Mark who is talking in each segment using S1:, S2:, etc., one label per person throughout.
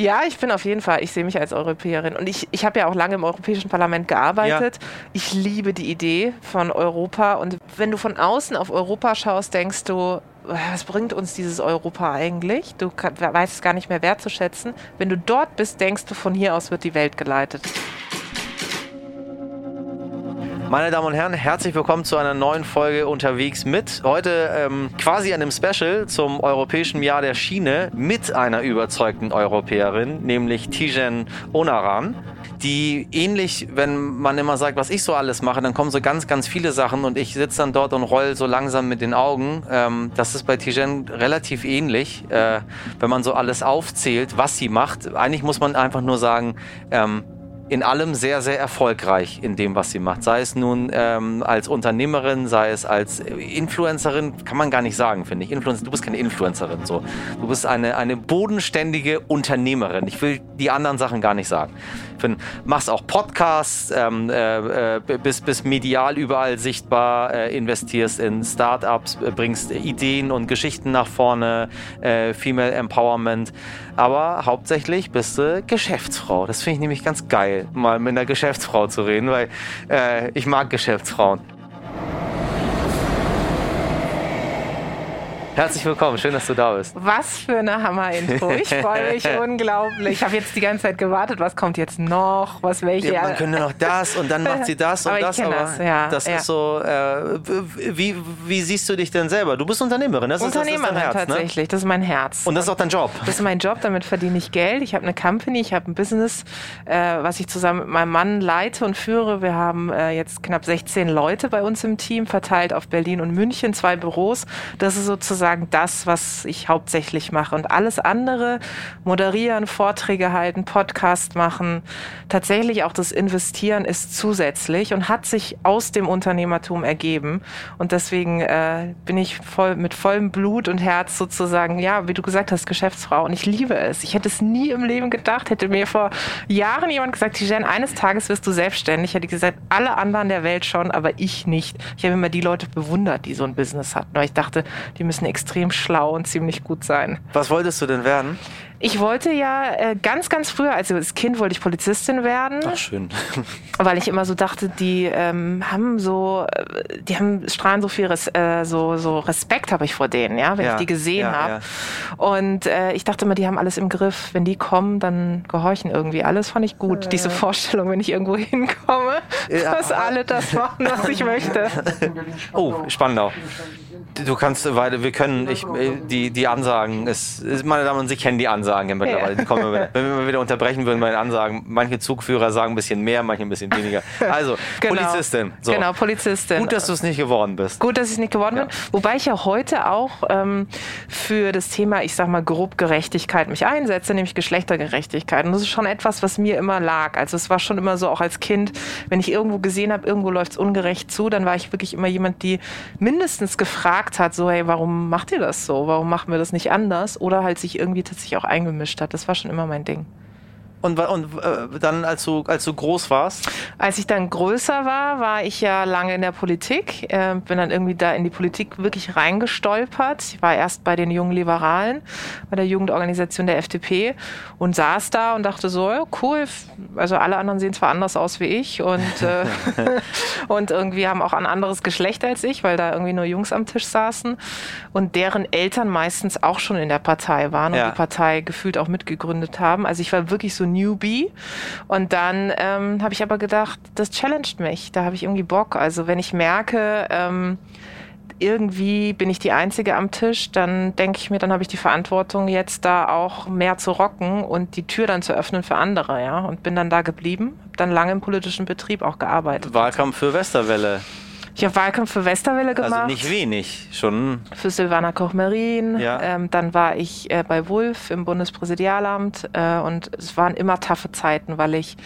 S1: Ja, ich bin auf jeden Fall, ich sehe mich als Europäerin. Und ich, ich habe ja auch lange im Europäischen Parlament gearbeitet. Ja. Ich liebe die Idee von Europa. Und wenn du von außen auf Europa schaust, denkst du, was bringt uns dieses Europa eigentlich? Du weißt es gar nicht mehr wertzuschätzen. Wenn du dort bist, denkst du, von hier aus wird die Welt geleitet.
S2: Meine Damen und Herren, herzlich willkommen zu einer neuen Folge unterwegs mit. Heute ähm, quasi einem Special zum Europäischen Jahr der Schiene mit einer überzeugten Europäerin, nämlich Tijen Onaran die ähnlich, wenn man immer sagt, was ich so alles mache, dann kommen so ganz, ganz viele Sachen und ich sitze dann dort und roll so langsam mit den Augen. Ähm, das ist bei Tijen relativ ähnlich, äh, wenn man so alles aufzählt, was sie macht. Eigentlich muss man einfach nur sagen, ähm, in allem sehr, sehr erfolgreich in dem, was sie macht. Sei es nun ähm, als Unternehmerin, sei es als Influencerin, kann man gar nicht sagen, finde ich. Influencer, du bist keine Influencerin, so. Du bist eine, eine bodenständige Unternehmerin. Ich will die anderen Sachen gar nicht sagen. Find, machst auch Podcasts, ähm, äh, äh bist, bist medial überall sichtbar, äh, investierst in Startups, äh, bringst Ideen und Geschichten nach vorne, äh, Female Empowerment. Aber hauptsächlich bist du Geschäftsfrau. Das finde ich nämlich ganz geil mal mit einer Geschäftsfrau zu reden, weil äh, ich mag Geschäftsfrauen. Herzlich willkommen, schön, dass du da bist.
S1: Was für eine Hammer-Intro. Ich freue mich unglaublich. Ich habe jetzt die ganze Zeit gewartet, was kommt jetzt noch, was welche.
S2: Ja, man könnte noch das und dann macht sie das und
S1: aber
S2: das.
S1: aber das, ja,
S2: das
S1: ja.
S2: ist so. Äh, wie, wie siehst du dich denn selber? Du bist Unternehmerin, das
S1: Unternehmerin
S2: ist, das ist Herz,
S1: ne? tatsächlich. Ne? Das ist mein Herz.
S2: Und das ist auch dein Job.
S1: Das ist mein Job, damit verdiene ich Geld. Ich habe eine Company, ich habe ein Business, äh, was ich zusammen mit meinem Mann leite und führe. Wir haben äh, jetzt knapp 16 Leute bei uns im Team, verteilt auf Berlin und München, zwei Büros. Das ist sozusagen das, was ich hauptsächlich mache. Und alles andere, moderieren, Vorträge halten, Podcast machen, tatsächlich auch das Investieren ist zusätzlich und hat sich aus dem Unternehmertum ergeben. Und deswegen äh, bin ich voll mit vollem Blut und Herz sozusagen, ja, wie du gesagt hast, Geschäftsfrau. Und ich liebe es. Ich hätte es nie im Leben gedacht, hätte mir vor Jahren jemand gesagt, Tijen, eines Tages wirst du selbstständig. Hätte ich gesagt, alle anderen der Welt schon, aber ich nicht. Ich habe immer die Leute bewundert, die so ein Business hatten. Weil ich dachte, die müssen extrem schlau und ziemlich gut sein.
S2: Was wolltest du denn werden?
S1: Ich wollte ja äh, ganz, ganz früher, also als Kind wollte ich Polizistin werden.
S2: Ach, schön.
S1: Weil ich immer so dachte, die ähm, haben so, äh, die haben strahlen so viel Res, äh, so, so Respekt habe ich vor denen, ja, wenn ja, ich die gesehen ja, habe. Ja. Und äh, ich dachte immer, die haben alles im Griff. Wenn die kommen, dann gehorchen irgendwie alles. Fand ich gut, äh. diese Vorstellung, wenn ich irgendwo hinkomme, dass alle das machen, was ich möchte.
S2: Oh, spannend auch. Du kannst, weil wir können, ich, die, die Ansagen, ist, meine Damen und Sie kennen die Ansagen ja mittlerweile. Die kommen immer, wenn wir mal wieder unterbrechen würden bei den Ansagen, manche Zugführer sagen ein bisschen mehr, manche ein bisschen weniger. Also, genau. Polizistin.
S1: So. Genau, Polizistin.
S2: Gut, dass du es nicht geworden bist.
S1: Gut, dass ich es nicht geworden ja. bin. Wobei ich ja heute auch ähm, für das Thema, ich sag mal, grob Gerechtigkeit mich einsetze, nämlich Geschlechtergerechtigkeit. Und das ist schon etwas, was mir immer lag. Also es war schon immer so, auch als Kind, wenn ich irgendwo gesehen habe, irgendwo läuft es ungerecht zu, dann war ich wirklich immer jemand, die mindestens gefragt gefragt hat, so, hey, warum macht ihr das so? Warum machen wir das nicht anders? Oder halt sich irgendwie tatsächlich auch eingemischt hat. Das war schon immer mein Ding.
S2: Und, und äh, dann, als du, als du groß warst?
S1: Als ich dann größer war, war ich ja lange in der Politik. Äh, bin dann irgendwie da in die Politik wirklich reingestolpert. Ich war erst bei den jungen Liberalen, bei der Jugendorganisation der FDP und saß da und dachte so, ja, cool. Also alle anderen sehen zwar anders aus wie ich und, äh, und irgendwie haben auch ein anderes Geschlecht als ich, weil da irgendwie nur Jungs am Tisch saßen und deren Eltern meistens auch schon in der Partei waren und ja. die Partei gefühlt auch mitgegründet haben. Also ich war wirklich so Newbie. Und dann ähm, habe ich aber gedacht, das challenged mich. Da habe ich irgendwie Bock. Also wenn ich merke, ähm, irgendwie bin ich die Einzige am Tisch, dann denke ich mir, dann habe ich die Verantwortung, jetzt da auch mehr zu rocken und die Tür dann zu öffnen für andere, ja. Und bin dann da geblieben, habe dann lange im politischen Betrieb auch gearbeitet.
S2: Wahlkampf für Westerwelle.
S1: Ich habe Wahlkampf für Westerwelle also gemacht.
S2: Also nicht wenig, schon.
S1: Für Silvana Koch-Merin. Ja. Ähm, dann war ich äh, bei Wulf im Bundespräsidialamt äh, und es waren immer taffe Zeiten, weil ich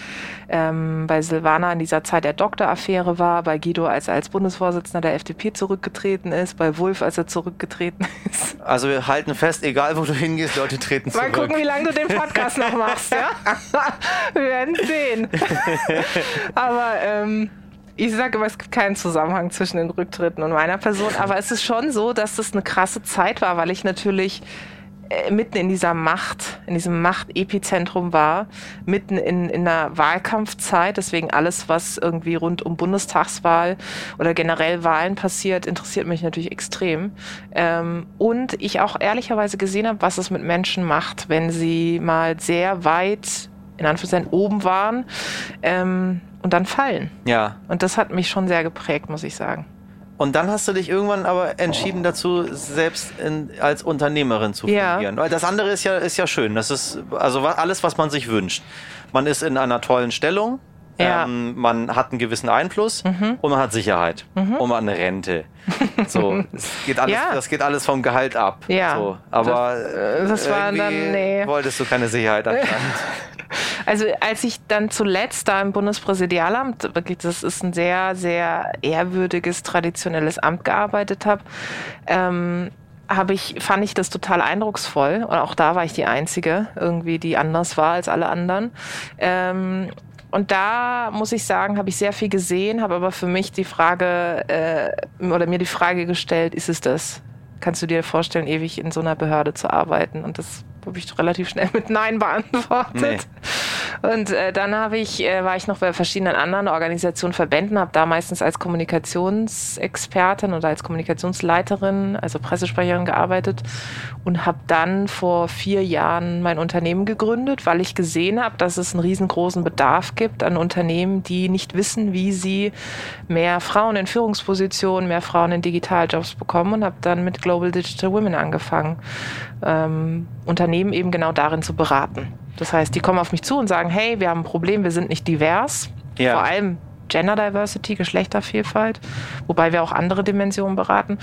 S1: ähm, bei Silvana in dieser Zeit der Doktoraffäre war, bei Guido, als er als Bundesvorsitzender der FDP zurückgetreten ist, bei Wulf, als er zurückgetreten ist.
S2: Also wir halten fest, egal wo du hingehst, Leute treten
S1: zurück. Mal gucken, wie lange du den Podcast noch machst, ja? wir werden sehen. Aber ähm, ich sage immer, es gibt keinen Zusammenhang zwischen den Rücktritten und meiner Person, aber es ist schon so, dass das eine krasse Zeit war, weil ich natürlich äh, mitten in dieser Macht in diesem Machtepizentrum war, mitten in, in einer Wahlkampfzeit. Deswegen alles, was irgendwie rund um Bundestagswahl oder generell Wahlen passiert, interessiert mich natürlich extrem. Ähm, und ich auch ehrlicherweise gesehen habe, was es mit Menschen macht, wenn sie mal sehr weit in Anführungszeichen oben waren ähm, und dann fallen.
S2: Ja.
S1: Und das hat mich schon sehr geprägt, muss ich sagen.
S2: Und dann hast du dich irgendwann aber entschieden dazu, selbst in, als Unternehmerin zu
S1: Ja.
S2: fungieren. Weil das andere ist ja, ist ja schön. Das ist also alles, was man sich wünscht. Man ist in einer tollen Stellung.
S1: Ja.
S2: Ähm, man hat einen gewissen Einfluss und man hat Sicherheit und man hat eine Rente. So, es geht alles,
S1: Ja.
S2: das geht alles vom Gehalt ab.
S1: Ja.
S2: So, aber
S1: Das- das war
S2: irgendwie
S1: dann- nee.
S2: wolltest du keine Sicherheit anscheinend.
S1: Also als ich dann zuletzt da im Bundespräsidialamt, wirklich, das ist ein sehr, sehr ehrwürdiges, traditionelles Amt gearbeitet habe, ähm, habe ich, fand ich das total eindrucksvoll. Und auch da war ich die Einzige, irgendwie, die anders war als alle anderen. Ähm, und da muss ich sagen, habe ich sehr viel gesehen, habe aber für mich die Frage äh, oder mir die Frage gestellt, ist es das? Kannst du dir vorstellen, ewig in so einer Behörde zu arbeiten? Und das habe ich relativ schnell mit Nein beantwortet.
S2: Nee.
S1: Und äh, dann habe ich, äh, war ich noch bei verschiedenen anderen Organisationen, Verbänden, habe da meistens als Kommunikationsexpertin oder als Kommunikationsleiterin, also Pressesprecherin gearbeitet und habe dann vor vier Jahren mein Unternehmen gegründet, weil ich gesehen habe, dass es einen riesengroßen Bedarf gibt an Unternehmen, die nicht wissen, wie sie mehr Frauen in Führungspositionen, mehr Frauen in Digitaljobs bekommen und habe dann mit Global Digital Women angefangen, ähm, Unternehmen eben genau darin zu beraten. Das heißt, die kommen auf mich zu und sagen, hey, wir haben ein Problem, wir sind nicht divers.
S2: Ja.
S1: Vor allem Gender Diversity, Geschlechtervielfalt, wobei wir auch andere Dimensionen beraten.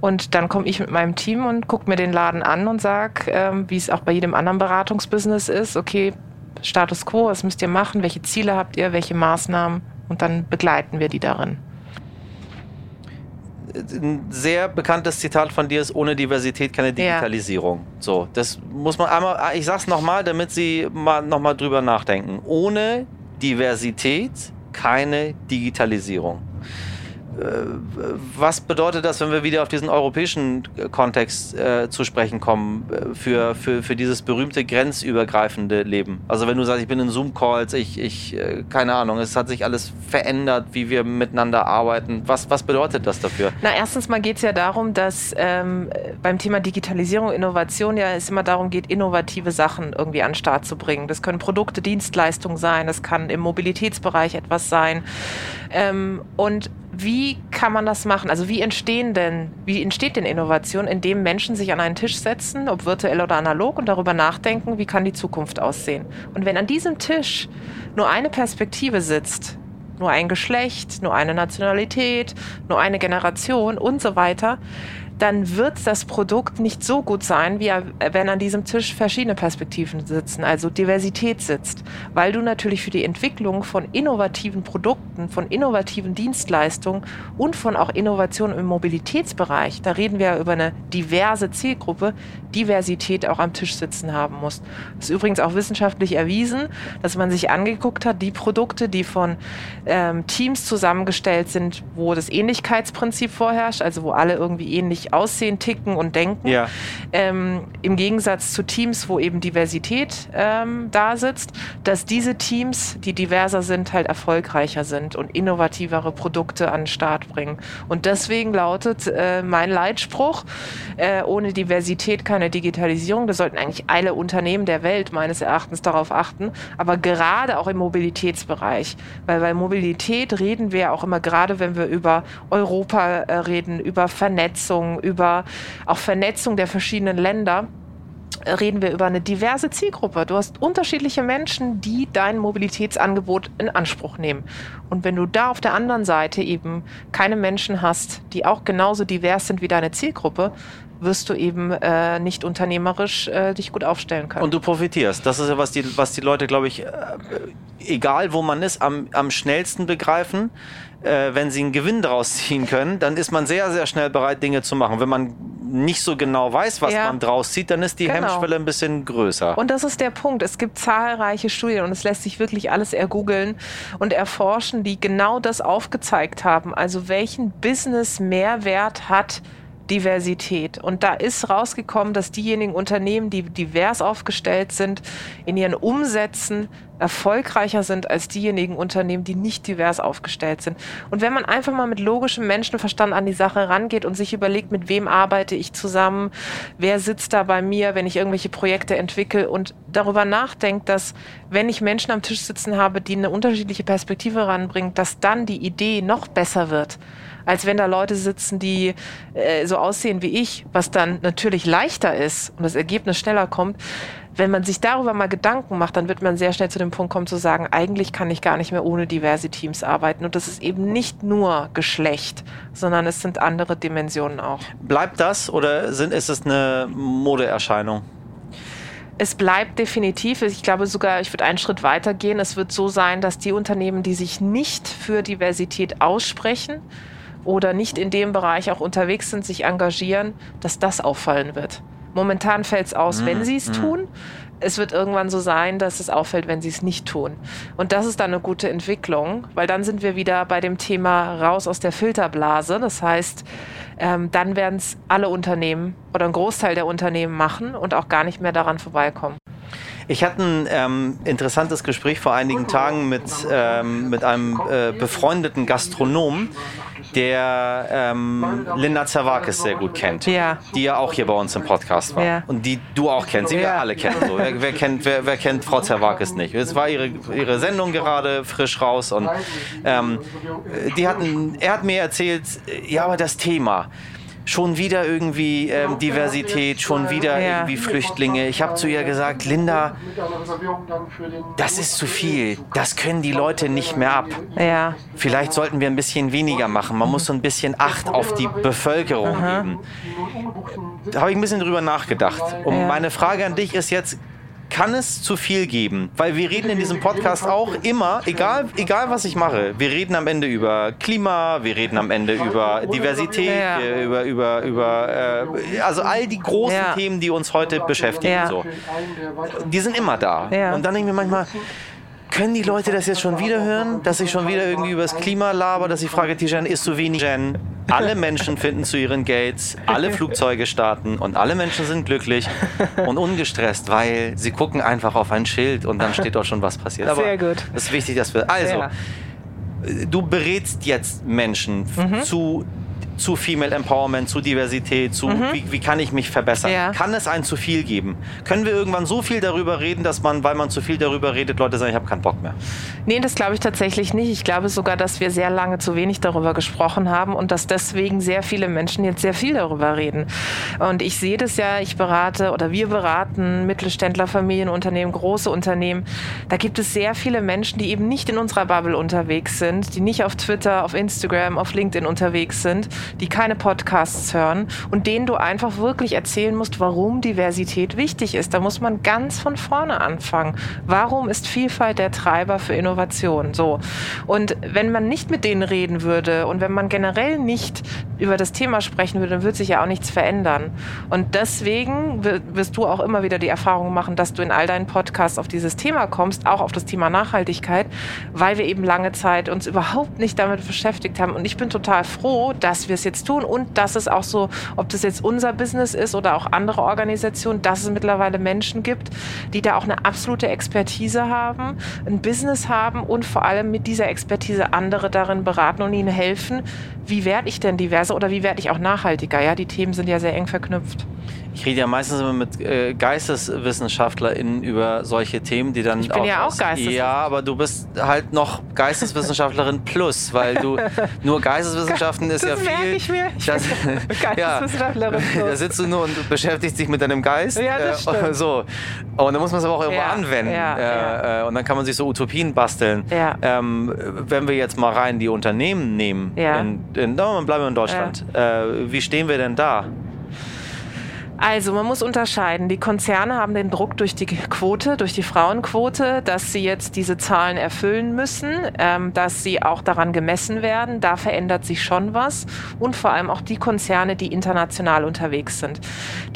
S1: Und dann komme ich mit meinem Team und gucke mir den Laden an und sage, ähm, wie es auch bei jedem anderen Beratungsbusiness ist, okay, Status quo, was müsst ihr machen, welche Ziele habt ihr, welche Maßnahmen und dann begleiten wir die darin.
S2: Ein sehr bekanntes Zitat von dir ist, ohne Diversität keine Digitalisierung. So, das muss man einmal, ich sag's nochmal, damit Sie mal nochmal drüber nachdenken. Ohne Diversität keine Digitalisierung. Äh, Was bedeutet das, wenn wir wieder auf diesen europäischen Kontext äh, zu sprechen kommen, äh, für, für, für dieses berühmte grenzübergreifende Leben? Also wenn du sagst, ich bin in Zoom-Calls, ich, ich, äh, keine Ahnung, es hat sich alles verändert, wie wir miteinander arbeiten. Was, was bedeutet das dafür?
S1: Na, erstens mal geht es ja darum, dass ähm, beim Thema Digitalisierung, Innovation ja es immer darum geht, innovative Sachen irgendwie an den Start zu bringen. Das können Produkte, Dienstleistungen sein, das kann im Mobilitätsbereich etwas sein. Ähm, und wie kann man das machen? Also wie entstehen denn, wie entsteht denn Innovation, indem Menschen sich an einen Tisch setzen, ob virtuell oder analog, und darüber nachdenken, wie kann die Zukunft aussehen? Und wenn an diesem Tisch nur eine Perspektive sitzt, nur ein Geschlecht, nur eine Nationalität, nur eine Generation und so weiter, dann wird das Produkt nicht so gut sein, wie wenn an diesem Tisch verschiedene Perspektiven sitzen, also Diversität sitzt, weil du natürlich für die Entwicklung von innovativen Produkten, von innovativen Dienstleistungen und von auch Innovationen im Mobilitätsbereich, da reden wir ja über eine diverse Zielgruppe, Diversität auch am Tisch sitzen haben musst. Das ist übrigens auch wissenschaftlich erwiesen, dass man sich angeguckt hat, die Produkte, die von ähm, Teams zusammengestellt sind, wo das Ähnlichkeitsprinzip vorherrscht, also wo alle irgendwie ähnlich aussehen, ticken und denken,
S2: Ja.
S1: ähm, im Gegensatz zu Teams, wo eben Diversität ähm, da sitzt, dass diese Teams, die diverser sind, halt erfolgreicher sind und innovativere Produkte an den Start bringen. Und deswegen lautet äh, mein Leitspruch, äh, ohne Diversität keine Digitalisierung. Da sollten eigentlich alle Unternehmen der Welt meines Erachtens darauf achten, aber gerade auch im Mobilitätsbereich. Weil bei Mobilität reden wir auch immer gerade, wenn wir über Europa äh, reden, über Vernetzung, über auch Vernetzung der verschiedenen Länder äh, reden wir über eine diverse Zielgruppe. Du hast unterschiedliche Menschen, die dein Mobilitätsangebot in Anspruch nehmen. Und wenn du da auf der anderen Seite eben keine Menschen hast, die auch genauso divers sind wie deine Zielgruppe, wirst du eben äh, nicht unternehmerisch äh, dich gut aufstellen können.
S2: Und du profitierst. Das ist ja, was die, was die Leute, glaube ich, äh, egal wo man ist, am, am schnellsten begreifen. Äh, wenn sie einen Gewinn daraus ziehen können, dann ist man sehr, sehr schnell bereit, Dinge zu machen. Wenn man nicht so genau weiß, was
S1: Ja.
S2: man draus zieht, dann ist die
S1: Genau.
S2: Hemmschwelle ein bisschen größer.
S1: Und das ist der Punkt. Es gibt zahlreiche Studien und es lässt sich wirklich alles ergoogeln und erforschen, die genau das aufgezeigt haben. Also welchen Business-Mehrwert hat Diversität. Und da ist rausgekommen, dass diejenigen Unternehmen, die divers aufgestellt sind, in ihren Umsätzen erfolgreicher sind als diejenigen Unternehmen, die nicht divers aufgestellt sind. Und wenn man einfach mal mit logischem Menschenverstand an die Sache rangeht und sich überlegt, mit wem arbeite ich zusammen, wer sitzt da bei mir, wenn ich irgendwelche Projekte entwickle und darüber nachdenkt, dass wenn ich Menschen am Tisch sitzen habe, die eine unterschiedliche Perspektive ranbringen, dass dann die Idee noch besser wird als wenn da Leute sitzen, die äh, so aussehen wie ich, was dann natürlich leichter ist und das Ergebnis schneller kommt. Wenn man sich darüber mal Gedanken macht, dann wird man sehr schnell zu dem Punkt kommen zu sagen, eigentlich kann ich gar nicht mehr ohne diverse Teams arbeiten. Und das ist eben nicht nur Geschlecht, sondern es sind andere Dimensionen auch.
S2: Bleibt das oder sind, ist es eine Modeerscheinung?
S1: Es bleibt definitiv, ich glaube sogar, ich würde einen Schritt weiter gehen. Es wird so sein, dass die Unternehmen, die sich nicht für Diversität aussprechen, oder nicht in dem Bereich auch unterwegs sind, sich engagieren, dass das auffallen wird. Momentan fällt es aus, mhm. wenn sie es mhm. tun. Es wird irgendwann so sein, dass es auffällt, wenn sie es nicht tun. Und das ist dann eine gute Entwicklung, weil dann sind wir wieder bei dem Thema raus aus der Filterblase. Das heißt, ähm, dann werden es alle Unternehmen oder ein Großteil der Unternehmen machen und auch gar nicht mehr daran vorbeikommen.
S2: Ich hatte ein ähm, interessantes Gespräch vor einigen Tagen mit, ähm, mit einem äh, befreundeten Gastronom, der ähm, Linda Zerwakis sehr gut kennt.
S1: Ja.
S2: Die ja auch hier bei uns im Podcast war. Ja. Und die du auch kennst, die wir alle kennen. So. Wer, wer, kennt, wer, wer, kennt Frau Zerwakis nicht? Es war ihre, ihre Sendung gerade frisch raus und ähm, die hatten, er hat mir erzählt, ja, aber das Thema schon wieder irgendwie ähm, Diversität, schon wieder ja. irgendwie Flüchtlinge. Ich habe zu ihr gesagt, Linda, das ist zu viel. Das können die Leute nicht mehr ab.
S1: Ja.
S2: Vielleicht sollten wir ein bisschen weniger machen. Man muss so ein bisschen Acht auf die Bevölkerung Aha. geben. Da habe ich ein bisschen drüber nachgedacht. Und ja. meine Frage an dich ist jetzt, kann es zu viel geben? Weil wir reden in diesem Podcast auch immer, egal, egal was ich mache, wir reden am Ende über Klima, wir reden am Ende über Diversität, ja. über, über, über äh, also all die großen ja. Themen, die uns heute beschäftigen. So. Die sind immer da. Und dann denke ich mir manchmal, können die Leute das jetzt schon wieder hören, dass ich schon wieder irgendwie über das Klima laber, dass ich frage, Tijan, ist zu wenig Jen? Alle Menschen finden zu ihren Gates, alle Flugzeuge starten und alle Menschen sind glücklich und ungestresst, weil sie gucken einfach auf ein Schild und dann steht dort schon, was passiert.
S1: Aber Sehr gut.
S2: Es ist wichtig, dass wir. Also, ja. du berätst jetzt Menschen mhm. zu zu Female Empowerment, zu Diversität, zu mhm. wie, wie, kann ich mich verbessern. Ja. Kann es ein zu viel geben? Können wir irgendwann so viel darüber reden, dass man, weil man zu viel darüber redet, Leute sagen, ich habe keinen Bock mehr?
S1: Nee, das glaube ich tatsächlich nicht. Ich glaube sogar, dass wir sehr lange zu wenig darüber gesprochen haben und dass deswegen sehr viele Menschen jetzt sehr viel darüber reden. Und ich sehe das ja, ich berate oder wir beraten Mittelständler, Familienunternehmen, große Unternehmen. Da gibt es sehr viele Menschen, die eben nicht in unserer Bubble unterwegs sind, die nicht auf Twitter, auf Instagram, auf LinkedIn unterwegs sind, die keine Podcasts hören und denen du einfach wirklich erzählen musst, warum Diversität wichtig ist. Da muss man ganz von vorne anfangen. Warum ist Vielfalt der Treiber für Innovation? So. Und wenn man nicht mit denen reden würde und wenn man generell nicht über das Thema sprechen würde, dann wird sich ja auch nichts verändern. Und deswegen wirst du auch immer wieder die Erfahrung machen, dass du in all deinen Podcasts auf dieses Thema kommst, auch auf das Thema Nachhaltigkeit, weil wir eben lange Zeit uns überhaupt nicht damit beschäftigt haben. Und ich bin total froh, dass wir es jetzt tun und dass es auch so, ob das jetzt unser Business ist oder auch andere Organisationen, dass es mittlerweile Menschen gibt, die da auch eine absolute Expertise haben, ein Business haben und vor allem mit dieser Expertise andere darin beraten und ihnen helfen, wie werde ich denn diverser oder wie werde ich auch nachhaltiger? Ja, die Themen sind ja sehr eng verknüpft.
S2: Ich rede ja meistens immer mit äh, GeisteswissenschaftlerInnen über solche Themen, die dann.
S1: Ich bin auch ja auch Geisteswissenschaftlerin.
S2: Ja, aber du bist halt noch Geisteswissenschaftlerin plus, weil du nur Geisteswissenschaften ist ja viel.
S1: Merke ich mir. Ich das, Geisteswissenschaftlerin
S2: ja, plus. Da sitzt du nur und beschäftigst dich mit deinem Geist.
S1: Ja, das
S2: äh,
S1: stimmt.
S2: so. Und dann muss man es aber auch irgendwo ja, anwenden.
S1: Ja,
S2: äh. Äh, und dann kann man sich so Utopien basteln.
S1: Ja.
S2: Ähm, wenn wir jetzt mal rein die Unternehmen nehmen,
S1: ja.
S2: in, in, bleiben wir in Deutschland. Äh, wie stehen wir denn da?
S1: Also man muss unterscheiden. Die Konzerne haben den Druck durch die Quote, durch die Frauenquote, dass sie jetzt diese Zahlen erfüllen müssen, ähm, dass sie auch daran gemessen werden. Da verändert sich schon was. Und vor allem auch die Konzerne, die international unterwegs sind.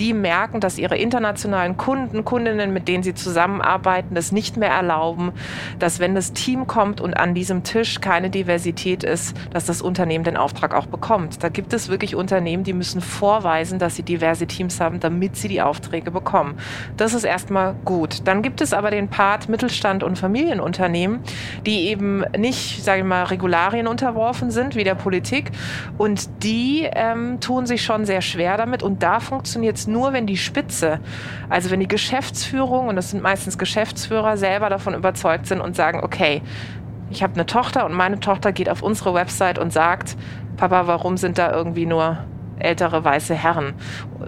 S1: Die merken, dass ihre internationalen Kunden, Kundinnen, mit denen sie zusammenarbeiten, das nicht mehr erlauben, dass wenn das Team kommt und an diesem Tisch keine Diversität ist, dass das Unternehmen den Auftrag auch bekommt. Da gibt es wirklich Unternehmen, die müssen vorweisen, dass sie diverse Teams haben haben, damit sie die Aufträge bekommen. Das ist erstmal gut. Dann gibt es aber den Part Mittelstand und Familienunternehmen, die eben nicht, sage ich mal, Regularien unterworfen sind wie der Politik. Und die ähm, tun sich schon sehr schwer damit. Und da funktioniert es nur, wenn die Spitze, also wenn die Geschäftsführung, und das sind meistens Geschäftsführer, selber davon überzeugt sind und sagen, okay, ich habe eine Tochter und meine Tochter geht auf unsere Website und sagt, Papa, warum sind da irgendwie nur ältere weiße Herren.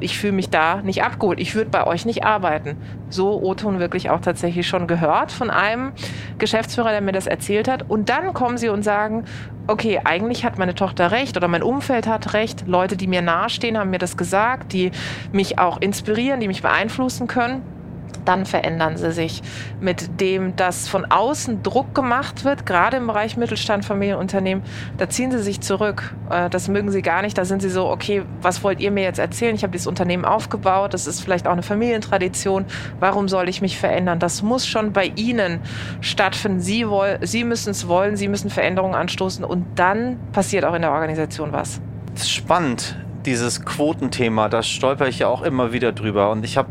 S1: Ich fühle mich da nicht abgeholt. Ich würde bei euch nicht arbeiten. So O-Ton wirklich auch tatsächlich schon gehört von einem Geschäftsführer, der mir das erzählt hat. Und dann kommen sie und sagen, okay, eigentlich hat meine Tochter recht oder mein Umfeld hat recht. Leute, die mir nahestehen, haben mir das gesagt, die mich auch inspirieren, die mich beeinflussen können dann verändern sie sich. Mit dem, dass von außen Druck gemacht wird, gerade im Bereich Mittelstand, Familienunternehmen, da ziehen sie sich zurück. Äh, das mögen sie gar nicht. Da sind sie so, okay, was wollt ihr mir jetzt erzählen? Ich habe dieses Unternehmen aufgebaut, das ist vielleicht auch eine Familientradition. Warum soll ich mich verändern? Das muss schon bei Ihnen stattfinden. Sie, sie müssen es wollen, Sie müssen Veränderungen anstoßen und dann passiert auch in der Organisation was.
S2: Das ist spannend, dieses Quotenthema. Da stolper ich ja auch immer wieder drüber. Und ich habe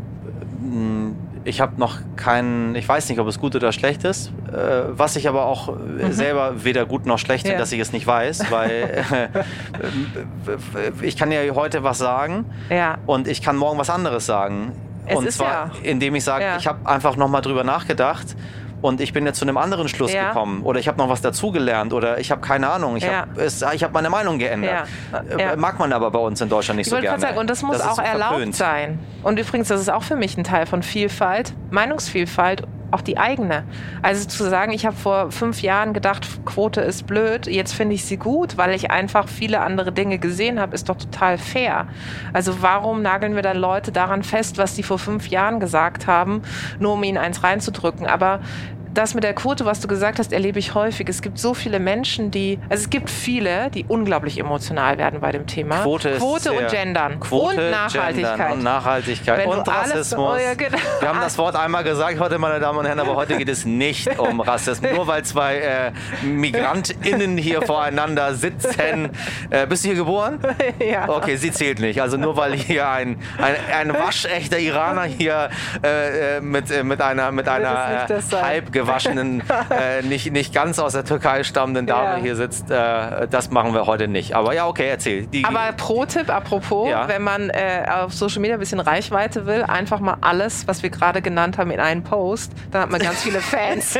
S2: hm, ich habe noch keinen, ich weiß nicht, ob es gut oder schlecht ist, äh, was ich aber auch mhm. selber weder gut noch schlecht finde, ja. dass ich es nicht weiß, weil äh, ich kann ja heute was sagen ja. und ich kann morgen was anderes sagen.
S1: Es
S2: und zwar, ja. indem ich sage, ich habe einfach nochmal drüber nachgedacht und ich bin jetzt zu einem anderen Schluss ja. gekommen oder ich habe noch was dazugelernt oder ich habe keine Ahnung, ich ja. habe hab meine Meinung geändert. Ja. Äh, mag man aber bei uns in Deutschland nicht ich so gerne.
S1: Sagen, und das muss das auch erlaubt verpönt. sein. Und übrigens, das ist auch für mich ein Teil von Vielfalt, Meinungsvielfalt auch die eigene. Also zu sagen, ich habe vor fünf Jahren gedacht, Quote ist blöd, jetzt finde ich sie gut, weil ich einfach viele andere Dinge gesehen habe, ist doch total fair. Also warum nageln wir dann Leute daran fest, was die vor fünf Jahren gesagt haben, nur um ihnen eins reinzudrücken? Aber das mit der Quote, was du gesagt hast, erlebe ich häufig. Es gibt so viele Menschen, die, also es gibt viele, die unglaublich emotional werden bei dem Thema.
S2: Quote,
S1: Quote und Gendern.
S2: Quote, und Nachhaltigkeit. Und Nachhaltigkeit Wenn und Rassismus. Alles, oh ja, genau. Wir haben das Wort einmal gesagt heute, meine Damen und Herren, aber heute geht es nicht um Rassismus. Nur weil zwei äh, MigrantInnen hier voreinander sitzen. Äh, bist du hier geboren?
S1: Ja.
S2: Okay, sie zählt nicht. Also nur weil hier ein, ein, ein waschechter Iraner hier äh, äh mit, äh, mit einer, mit einer äh, halb gewaschenen, äh, nicht, nicht ganz aus der Türkei stammenden Dame ja. hier sitzt. Äh, das machen wir heute nicht. Aber ja, okay, erzähl.
S1: Die, Aber Pro-Tipp, apropos, ja. wenn man äh, auf Social Media ein bisschen Reichweite will, einfach mal alles, was wir gerade genannt haben, in einen Post. Dann hat man ganz viele Fans.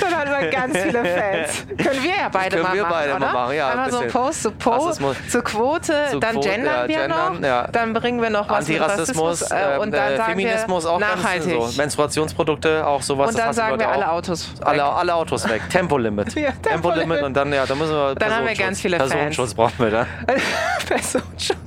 S1: Dann hat man ganz viele Fans. Können wir ja beide
S2: Können
S1: mal
S2: wir
S1: machen,
S2: beide
S1: oder?
S2: Mal machen, ja,
S1: Einmal so ein Post zu Post, zur Quote, zu dann Quote, gendern ja, wir gendern, noch, ja. dann bringen wir noch was
S2: Antirassismus,
S1: mit Rassismus, äh, und dann äh,
S2: Feminismus auch nachhaltig. So, Menstruationsprodukte, auch sowas.
S1: Und dann sagen wir alle Autos
S2: weg. Alle, alle Autos weg. Tempolimit. ja, Tempolimit und dann, ja, da müssen wir
S1: Dann haben wir ganz viele
S2: Personenschutz Fans. brauchen wir da.
S1: Personenschutz.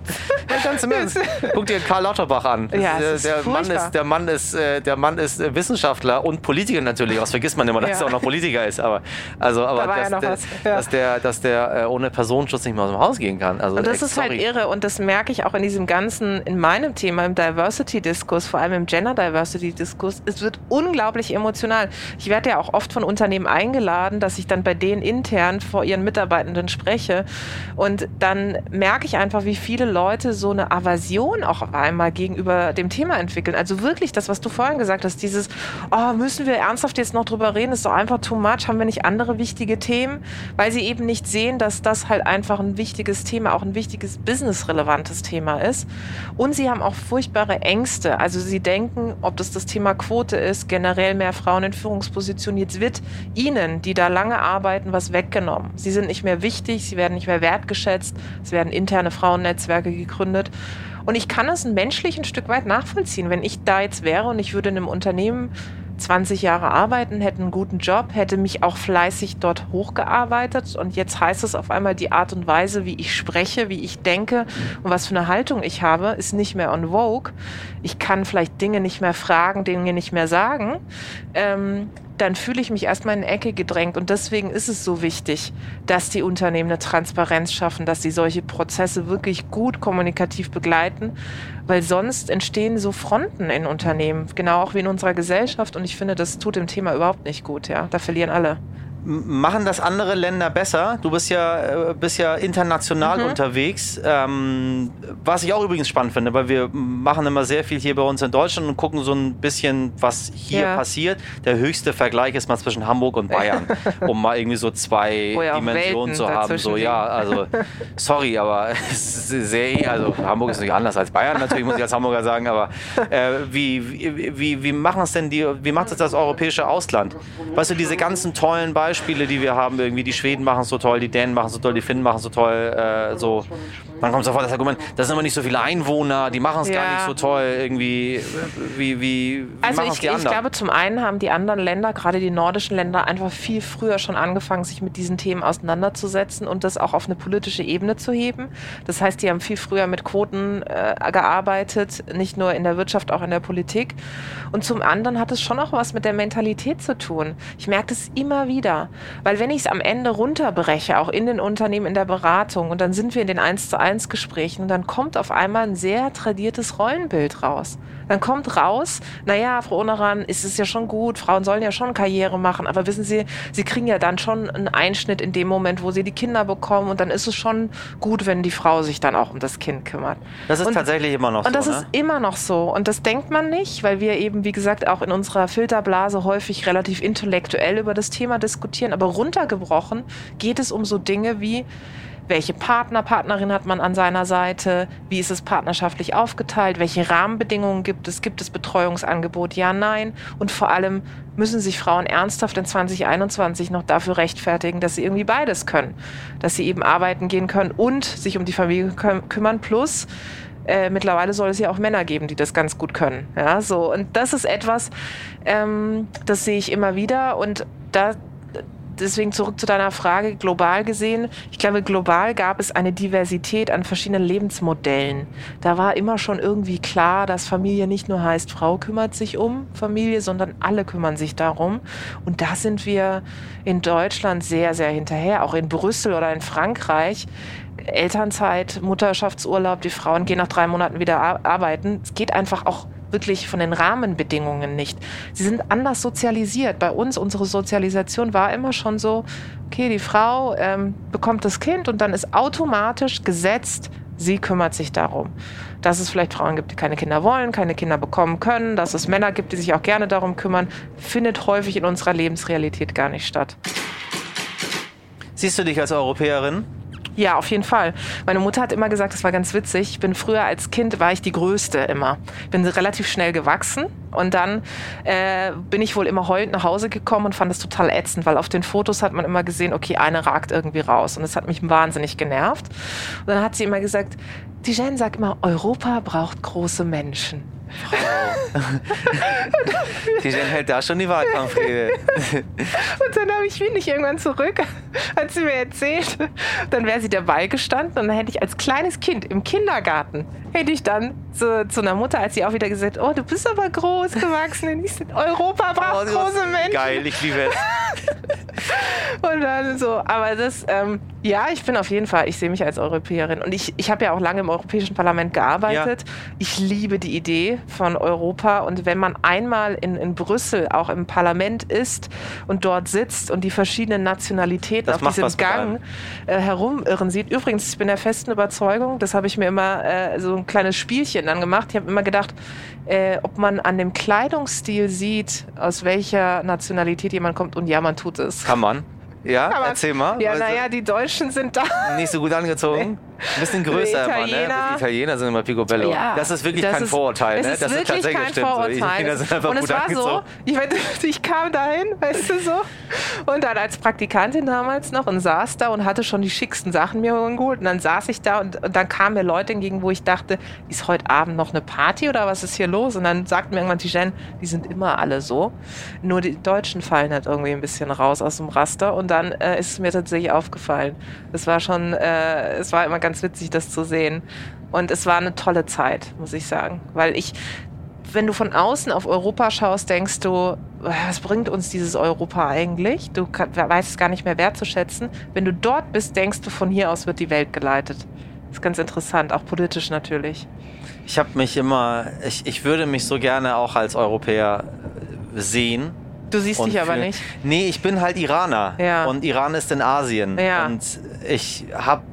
S2: Ganz im Ernst. Guck dir Karl Lauterbach an.
S1: Ja,
S2: der, der Mann ist, der Mann ist, äh, der Mann ist äh, Wissenschaftler und Politiker natürlich. Das vergisst man immer, dass ja. er auch noch Politiker ist. Aber, also, aber
S1: da dass,
S2: ja der, ja. dass, der, dass der äh, ohne Personenschutz nicht mehr aus dem Haus gehen kann. Also,
S1: und das ist halt irre und das merke ich auch in diesem ganzen, in meinem Thema, im Diversity-Diskurs, vor allem im Gender-Diversity-Diskurs. Es wird unglaublich emotional. Ich werde ja auch oft von Unternehmen eingeladen, dass ich dann bei denen intern vor ihren Mitarbeitenden spreche. Und dann merke ich einfach, wie viele Leute so eine Aversion auch auf einmal gegenüber dem Thema entwickeln. Also wirklich das, was du vorhin gesagt hast, dieses, oh, müssen wir ernsthaft jetzt noch drüber reden, ist doch einfach too much, haben wir nicht andere wichtige Themen, weil sie eben nicht sehen, dass das halt einfach ein wichtiges Thema, auch ein wichtiges businessrelevantes Thema ist. Und sie haben auch furchtbare Ängste. Also sie denken, ob das das Thema Quote ist, generell mehr Frauen in Führungspositionen, jetzt wird ihnen, die da lange arbeiten, was weggenommen. Sie sind nicht mehr wichtig, sie werden nicht mehr wertgeschätzt, es werden interne Frauennetzwerke gegründet. Und ich kann es menschlich ein Stück weit nachvollziehen. Wenn ich da jetzt wäre und ich würde in einem Unternehmen 20 Jahre arbeiten, hätte einen guten Job, hätte mich auch fleißig dort hochgearbeitet und jetzt heißt es auf einmal, die Art und Weise, wie ich spreche, wie ich denke und was für eine Haltung ich habe, ist nicht mehr on vogue. Ich kann vielleicht Dinge nicht mehr fragen, Dinge nicht mehr sagen. Ähm, dann fühle ich mich erstmal in eine Ecke gedrängt. Und deswegen ist es so wichtig, dass die Unternehmen eine Transparenz schaffen, dass sie solche Prozesse wirklich gut kommunikativ begleiten, weil sonst entstehen so Fronten in Unternehmen, genau auch wie in unserer Gesellschaft. Und ich finde, das tut dem Thema überhaupt nicht gut. Ja, da verlieren alle.
S2: Machen das andere Länder besser? Du bist ja, äh, bist ja international mhm. unterwegs. Ähm, was ich auch übrigens spannend finde, weil wir machen immer sehr viel hier bei uns in Deutschland und gucken so ein bisschen, was hier ja. passiert. Der höchste Vergleich ist mal zwischen Hamburg und Bayern, um mal irgendwie so zwei oh ja, Dimensionen zu haben. So, ja, also, sorry, aber sehr, also Hamburg ist natürlich anders als Bayern, natürlich muss ich als Hamburger sagen, aber äh, wie, wie, wie machen es denn die, wie macht es das europäische Ausland? Weißt du, diese ganzen tollen Beispiele, Beispiele, die wir haben, irgendwie die Schweden machen es so toll, die Dänen machen es so toll, die Finnen machen es so toll, äh, so. Man kommt sofort das Argument, das sind immer nicht so viele Einwohner, die machen es ja. gar nicht so toll, irgendwie, wie, wie, wie
S1: also ich, ich glaube, zum einen haben die anderen Länder, gerade die nordischen Länder, einfach viel früher schon angefangen, sich mit diesen Themen auseinanderzusetzen und das auch auf eine politische Ebene zu heben. Das heißt, die haben viel früher mit Quoten äh, gearbeitet, nicht nur in der Wirtschaft, auch in der Politik. Und zum anderen hat es schon auch was mit der Mentalität zu tun. Ich merke das immer wieder. Weil wenn ich es am Ende runterbreche, auch in den Unternehmen, in der Beratung, und dann sind wir in den 1 zu 1 Gesprächen, und dann kommt auf einmal ein sehr tradiertes Rollenbild raus. Dann kommt raus, naja, Frau Oneran, ist es ja schon gut, Frauen sollen ja schon Karriere machen, aber wissen Sie, Sie kriegen ja dann schon einen Einschnitt in dem Moment, wo Sie die Kinder bekommen, und dann ist es schon gut, wenn die Frau sich dann auch um das Kind kümmert.
S2: Das ist
S1: und,
S2: tatsächlich immer noch
S1: und so. Und das
S2: ne?
S1: ist immer noch so. Und das denkt man nicht, weil wir eben, wie gesagt, auch in unserer Filterblase häufig relativ intellektuell über das Thema diskutieren diskutieren, aber runtergebrochen geht es um so Dinge wie, welche Partner, Partnerin hat man an seiner Seite, wie ist es partnerschaftlich aufgeteilt, welche Rahmenbedingungen gibt es, gibt es Betreuungsangebot, ja, nein. Und vor allem müssen sich Frauen ernsthaft in 2021 noch dafür rechtfertigen, dass sie irgendwie beides können, dass sie eben arbeiten gehen können und sich um die Familie kü kümmern, plus äh, mittlerweile soll es ja auch Männer geben, die das ganz gut können. Ja, so. Und das ist etwas, ähm, das sehe ich immer wieder. Und da, deswegen zurück zu deiner Frage, global gesehen. Ich glaube, global gab es eine Diversität an verschiedenen Lebensmodellen. Da war immer schon irgendwie klar, dass Familie nicht nur heißt, Frau kümmert sich um Familie, sondern alle kümmern sich darum. Und da sind wir in Deutschland sehr, sehr hinterher, auch in Brüssel oder in Frankreich. Elternzeit, Mutterschaftsurlaub, die Frauen gehen nach drei Monaten wieder arbeiten. Es geht einfach auch wirklich von den Rahmenbedingungen nicht. Sie sind anders sozialisiert. Bei uns, unsere Sozialisation war immer schon so, okay, die Frau ähm, bekommt das Kind und dann ist automatisch gesetzt, sie kümmert sich darum. Dass es vielleicht Frauen gibt, die keine Kinder wollen, keine Kinder bekommen können, dass es Männer gibt, die sich auch gerne darum kümmern, findet häufig in unserer Lebensrealität gar nicht statt.
S2: Siehst du dich als Europäerin?
S1: Ja, auf jeden Fall. Meine Mutter hat immer gesagt, das war ganz witzig. Ich bin früher als Kind war ich die Größte immer. Bin relativ schnell gewachsen und dann äh, bin ich wohl immer heulend nach Hause gekommen und fand das total ätzend, weil auf den Fotos hat man immer gesehen, okay, eine ragt irgendwie raus und das hat mich wahnsinnig genervt. Und dann hat sie immer gesagt, die Jen sagt immer, Europa braucht große Menschen.
S2: Die Jen hält da schon die Wahlkampfrede.
S1: und dann habe ich mich nicht irgendwann zurück, hat sie mir erzählt. Dann wäre sie dabei gestanden und dann hätte ich als kleines Kind im Kindergarten, hätte ich dann zu, zu einer Mutter, als sie auch wieder gesagt, oh, du bist aber groß gewachsen. Europa braucht oh, große Menschen.
S2: Geil, ich liebe es.
S1: und dann so, aber das, ähm, ja, ich bin auf jeden Fall, ich sehe mich als Europäerin. Und ich, ich habe ja auch lange im Europäischen Parlament gearbeitet. Ja. Ich liebe die Idee von Europa. Und wenn man einmal in, in Brüssel auch im Parlament ist und dort sitzt und die verschiedenen Nationalitäten das auf diesem Gang äh, herumirren sieht. Übrigens, ich bin der festen Überzeugung, das habe ich mir immer äh, so ein kleines Spielchen dann gemacht. Ich habe immer gedacht, äh, ob man an dem Kleidungsstil sieht, aus welcher Nationalität jemand kommt. Und ja, man tut es.
S2: Kann man. Ja, Aber, erzähl mal.
S1: Ja, naja, die Deutschen sind da.
S2: Nicht so gut angezogen. Ein bisschen größer immer, ne? Die Italiener sind immer Picobello. Ja, das ist wirklich kein ist, Vorurteil, ne?
S1: das ist tatsächlich kein stimmt. Vorurteil. So. und es war so, ich, ich kam dahin, weißt du so, und dann als Praktikantin damals noch und saß da und hatte schon die schicksten Sachen mir geholt. Und dann saß ich da und, und dann kamen mir Leute entgegen, wo ich dachte, ist heute Abend noch eine Party oder was ist hier los? Und dann sagten mir irgendwann die Jen, die sind immer alle so. Nur die Deutschen fallen halt irgendwie ein bisschen raus aus dem Raster. Und dann äh, ist es mir tatsächlich aufgefallen. Es war schon, äh, es war immer ganz witzig, das zu sehen. Und es war eine tolle Zeit, muss ich sagen. Weil ich, wenn du von außen auf Europa schaust, denkst du, was bringt uns dieses Europa eigentlich? Du weißt es gar nicht mehr wertzuschätzen. Wenn du dort bist, denkst du, von hier aus wird die Welt geleitet. Das ist ganz interessant, auch politisch natürlich.
S2: Ich habe mich immer, ich, ich würde mich so gerne auch als Europäer sehen.
S1: Du siehst dich aber nicht.
S2: Nee, ich bin halt Iraner. Ja. Und Iran ist in Asien. Ja. Und ich habe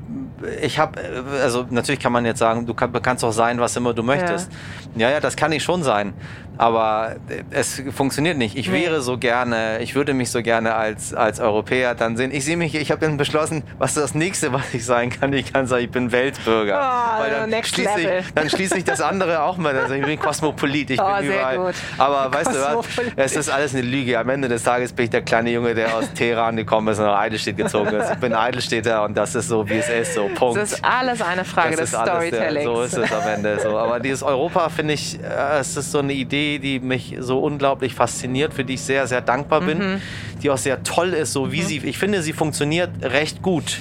S2: ich habe, also natürlich kann man jetzt sagen, du kann, kannst auch sein, was immer du möchtest. Ja. ja, ja, das kann ich schon sein aber es funktioniert nicht. Ich wäre so gerne, ich würde mich so gerne als, als Europäer dann sehen. Ich sehe mich, ich habe dann beschlossen, was das nächste, was ich sein kann? Ich kann sagen, ich bin Weltbürger.
S1: Oh, Weil dann, schließe
S2: ich, dann schließe ich das andere auch mal. Also ich bin Kosmopolit, ich oh, bin überall. Gut. Aber weißt du was, es ist alles eine Lüge. Am Ende des Tages bin ich der kleine Junge, der aus Teheran gekommen ist und nach Eidelstedt gezogen ist. Ich bin Eidelstädter und das ist so, wie es ist, so Punkt.
S1: Das ist alles eine Frage das des Storytellings.
S2: so ist es am Ende so. Aber dieses Europa, finde ich, äh, es ist so eine Idee, die mich so unglaublich fasziniert, für die ich sehr, sehr dankbar bin, mhm. die auch sehr toll ist, so wie mhm. sie, ich finde, sie funktioniert recht gut.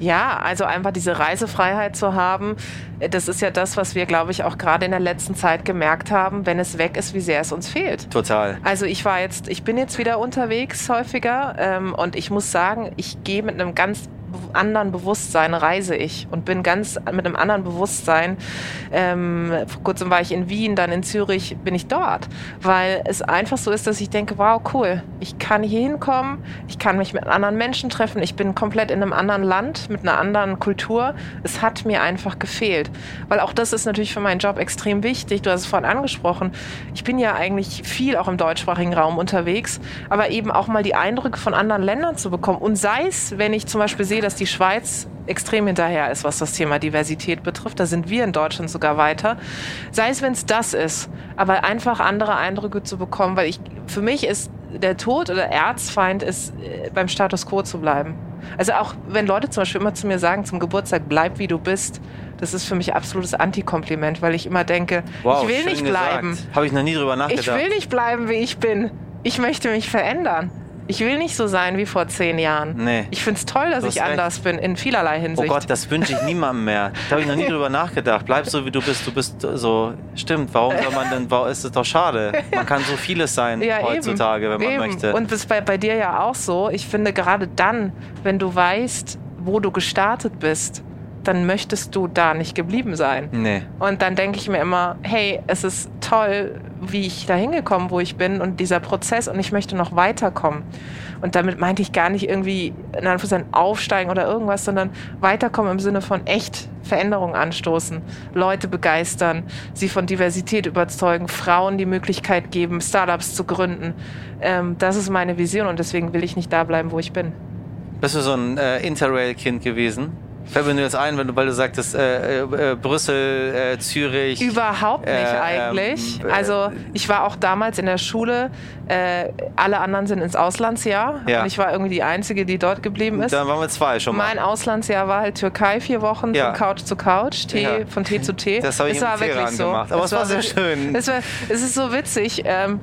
S1: Ja, also einfach diese Reisefreiheit zu haben, das ist ja das, was wir, glaube ich, auch gerade in der letzten Zeit gemerkt haben, wenn es weg ist, wie sehr es uns fehlt.
S2: Total.
S1: Also ich war jetzt, ich bin jetzt wieder unterwegs häufiger ähm, und ich muss sagen, ich gehe mit einem ganz anderen Bewusstsein reise ich und bin ganz mit einem anderen Bewusstsein. Ähm, vor kurzem war ich in Wien, dann in Zürich bin ich dort, weil es einfach so ist, dass ich denke, wow, cool, ich kann hier hinkommen, ich kann mich mit anderen Menschen treffen, ich bin komplett in einem anderen Land, mit einer anderen Kultur. Es hat mir einfach gefehlt, weil auch das ist natürlich für meinen Job extrem wichtig. Du hast es vorhin angesprochen. Ich bin ja eigentlich viel auch im deutschsprachigen Raum unterwegs, aber eben auch mal die Eindrücke von anderen Ländern zu bekommen und sei es, wenn ich zum Beispiel sehe, sehe, dass die Schweiz extrem hinterher ist, was das Thema Diversität betrifft. Da sind wir in Deutschland sogar weiter. Sei es, wenn es das ist, aber einfach andere Eindrücke zu bekommen, weil ich, für mich ist der Tod oder Erzfeind ist, äh, beim Status quo zu bleiben. Also auch wenn Leute zum Beispiel immer zu mir sagen, zum Geburtstag, bleib wie du bist, das ist für mich absolutes Antikompliment, weil ich immer denke, wow, ich will nicht bleiben.
S2: Habe ich noch nie drüber nachgedacht.
S1: Ich will nicht bleiben, wie ich bin. Ich möchte mich verändern. Ich will nicht so sein wie vor zehn Jahren. Nee. Ich finde es toll, dass ich anders recht. bin, in vielerlei Hinsicht.
S2: Oh Gott, das wünsche ich niemandem mehr. Da habe ich noch nie drüber nachgedacht. Bleib so, wie du bist. Du bist so. Stimmt, warum soll man denn. Warum ist es doch schade? Man kann so vieles sein ja, heutzutage, eben, wenn man eben. möchte.
S1: Und das ist bei, bei dir ja auch so. Ich finde, gerade dann, wenn du weißt, wo du gestartet bist, dann möchtest du da nicht geblieben sein.
S2: Nee.
S1: Und dann denke ich mir immer, hey, es ist toll, wie ich da hingekommen, wo ich bin und dieser Prozess und ich möchte noch weiterkommen. Und damit meinte ich gar nicht irgendwie in Anführungszeichen aufsteigen oder irgendwas, sondern weiterkommen im Sinne von echt Veränderungen anstoßen, Leute begeistern, sie von Diversität überzeugen, Frauen die Möglichkeit geben, Startups zu gründen. Ähm, das ist meine Vision und deswegen will ich nicht da bleiben, wo ich bin.
S2: Bist du so ein äh, Interrail-Kind gewesen? Fällt mir nur jetzt ein, wenn du, weil du sagtest, äh, äh, Brüssel, äh, Zürich.
S1: Überhaupt nicht äh, eigentlich. Ähm, also ich war auch damals in der Schule. Äh, alle anderen sind ins Auslandsjahr. Ja. Und ich war irgendwie die Einzige, die dort geblieben ist.
S2: Dann waren wir zwei schon
S1: mal. Mein Auslandsjahr war halt Türkei vier Wochen ja. von Couch zu Couch, Tee, ja. von Tee zu Tee.
S2: Das habe ich es war wirklich so. gemacht. Aber es, war, war sehr schön.
S1: Es, war, es ist so witzig. Ähm,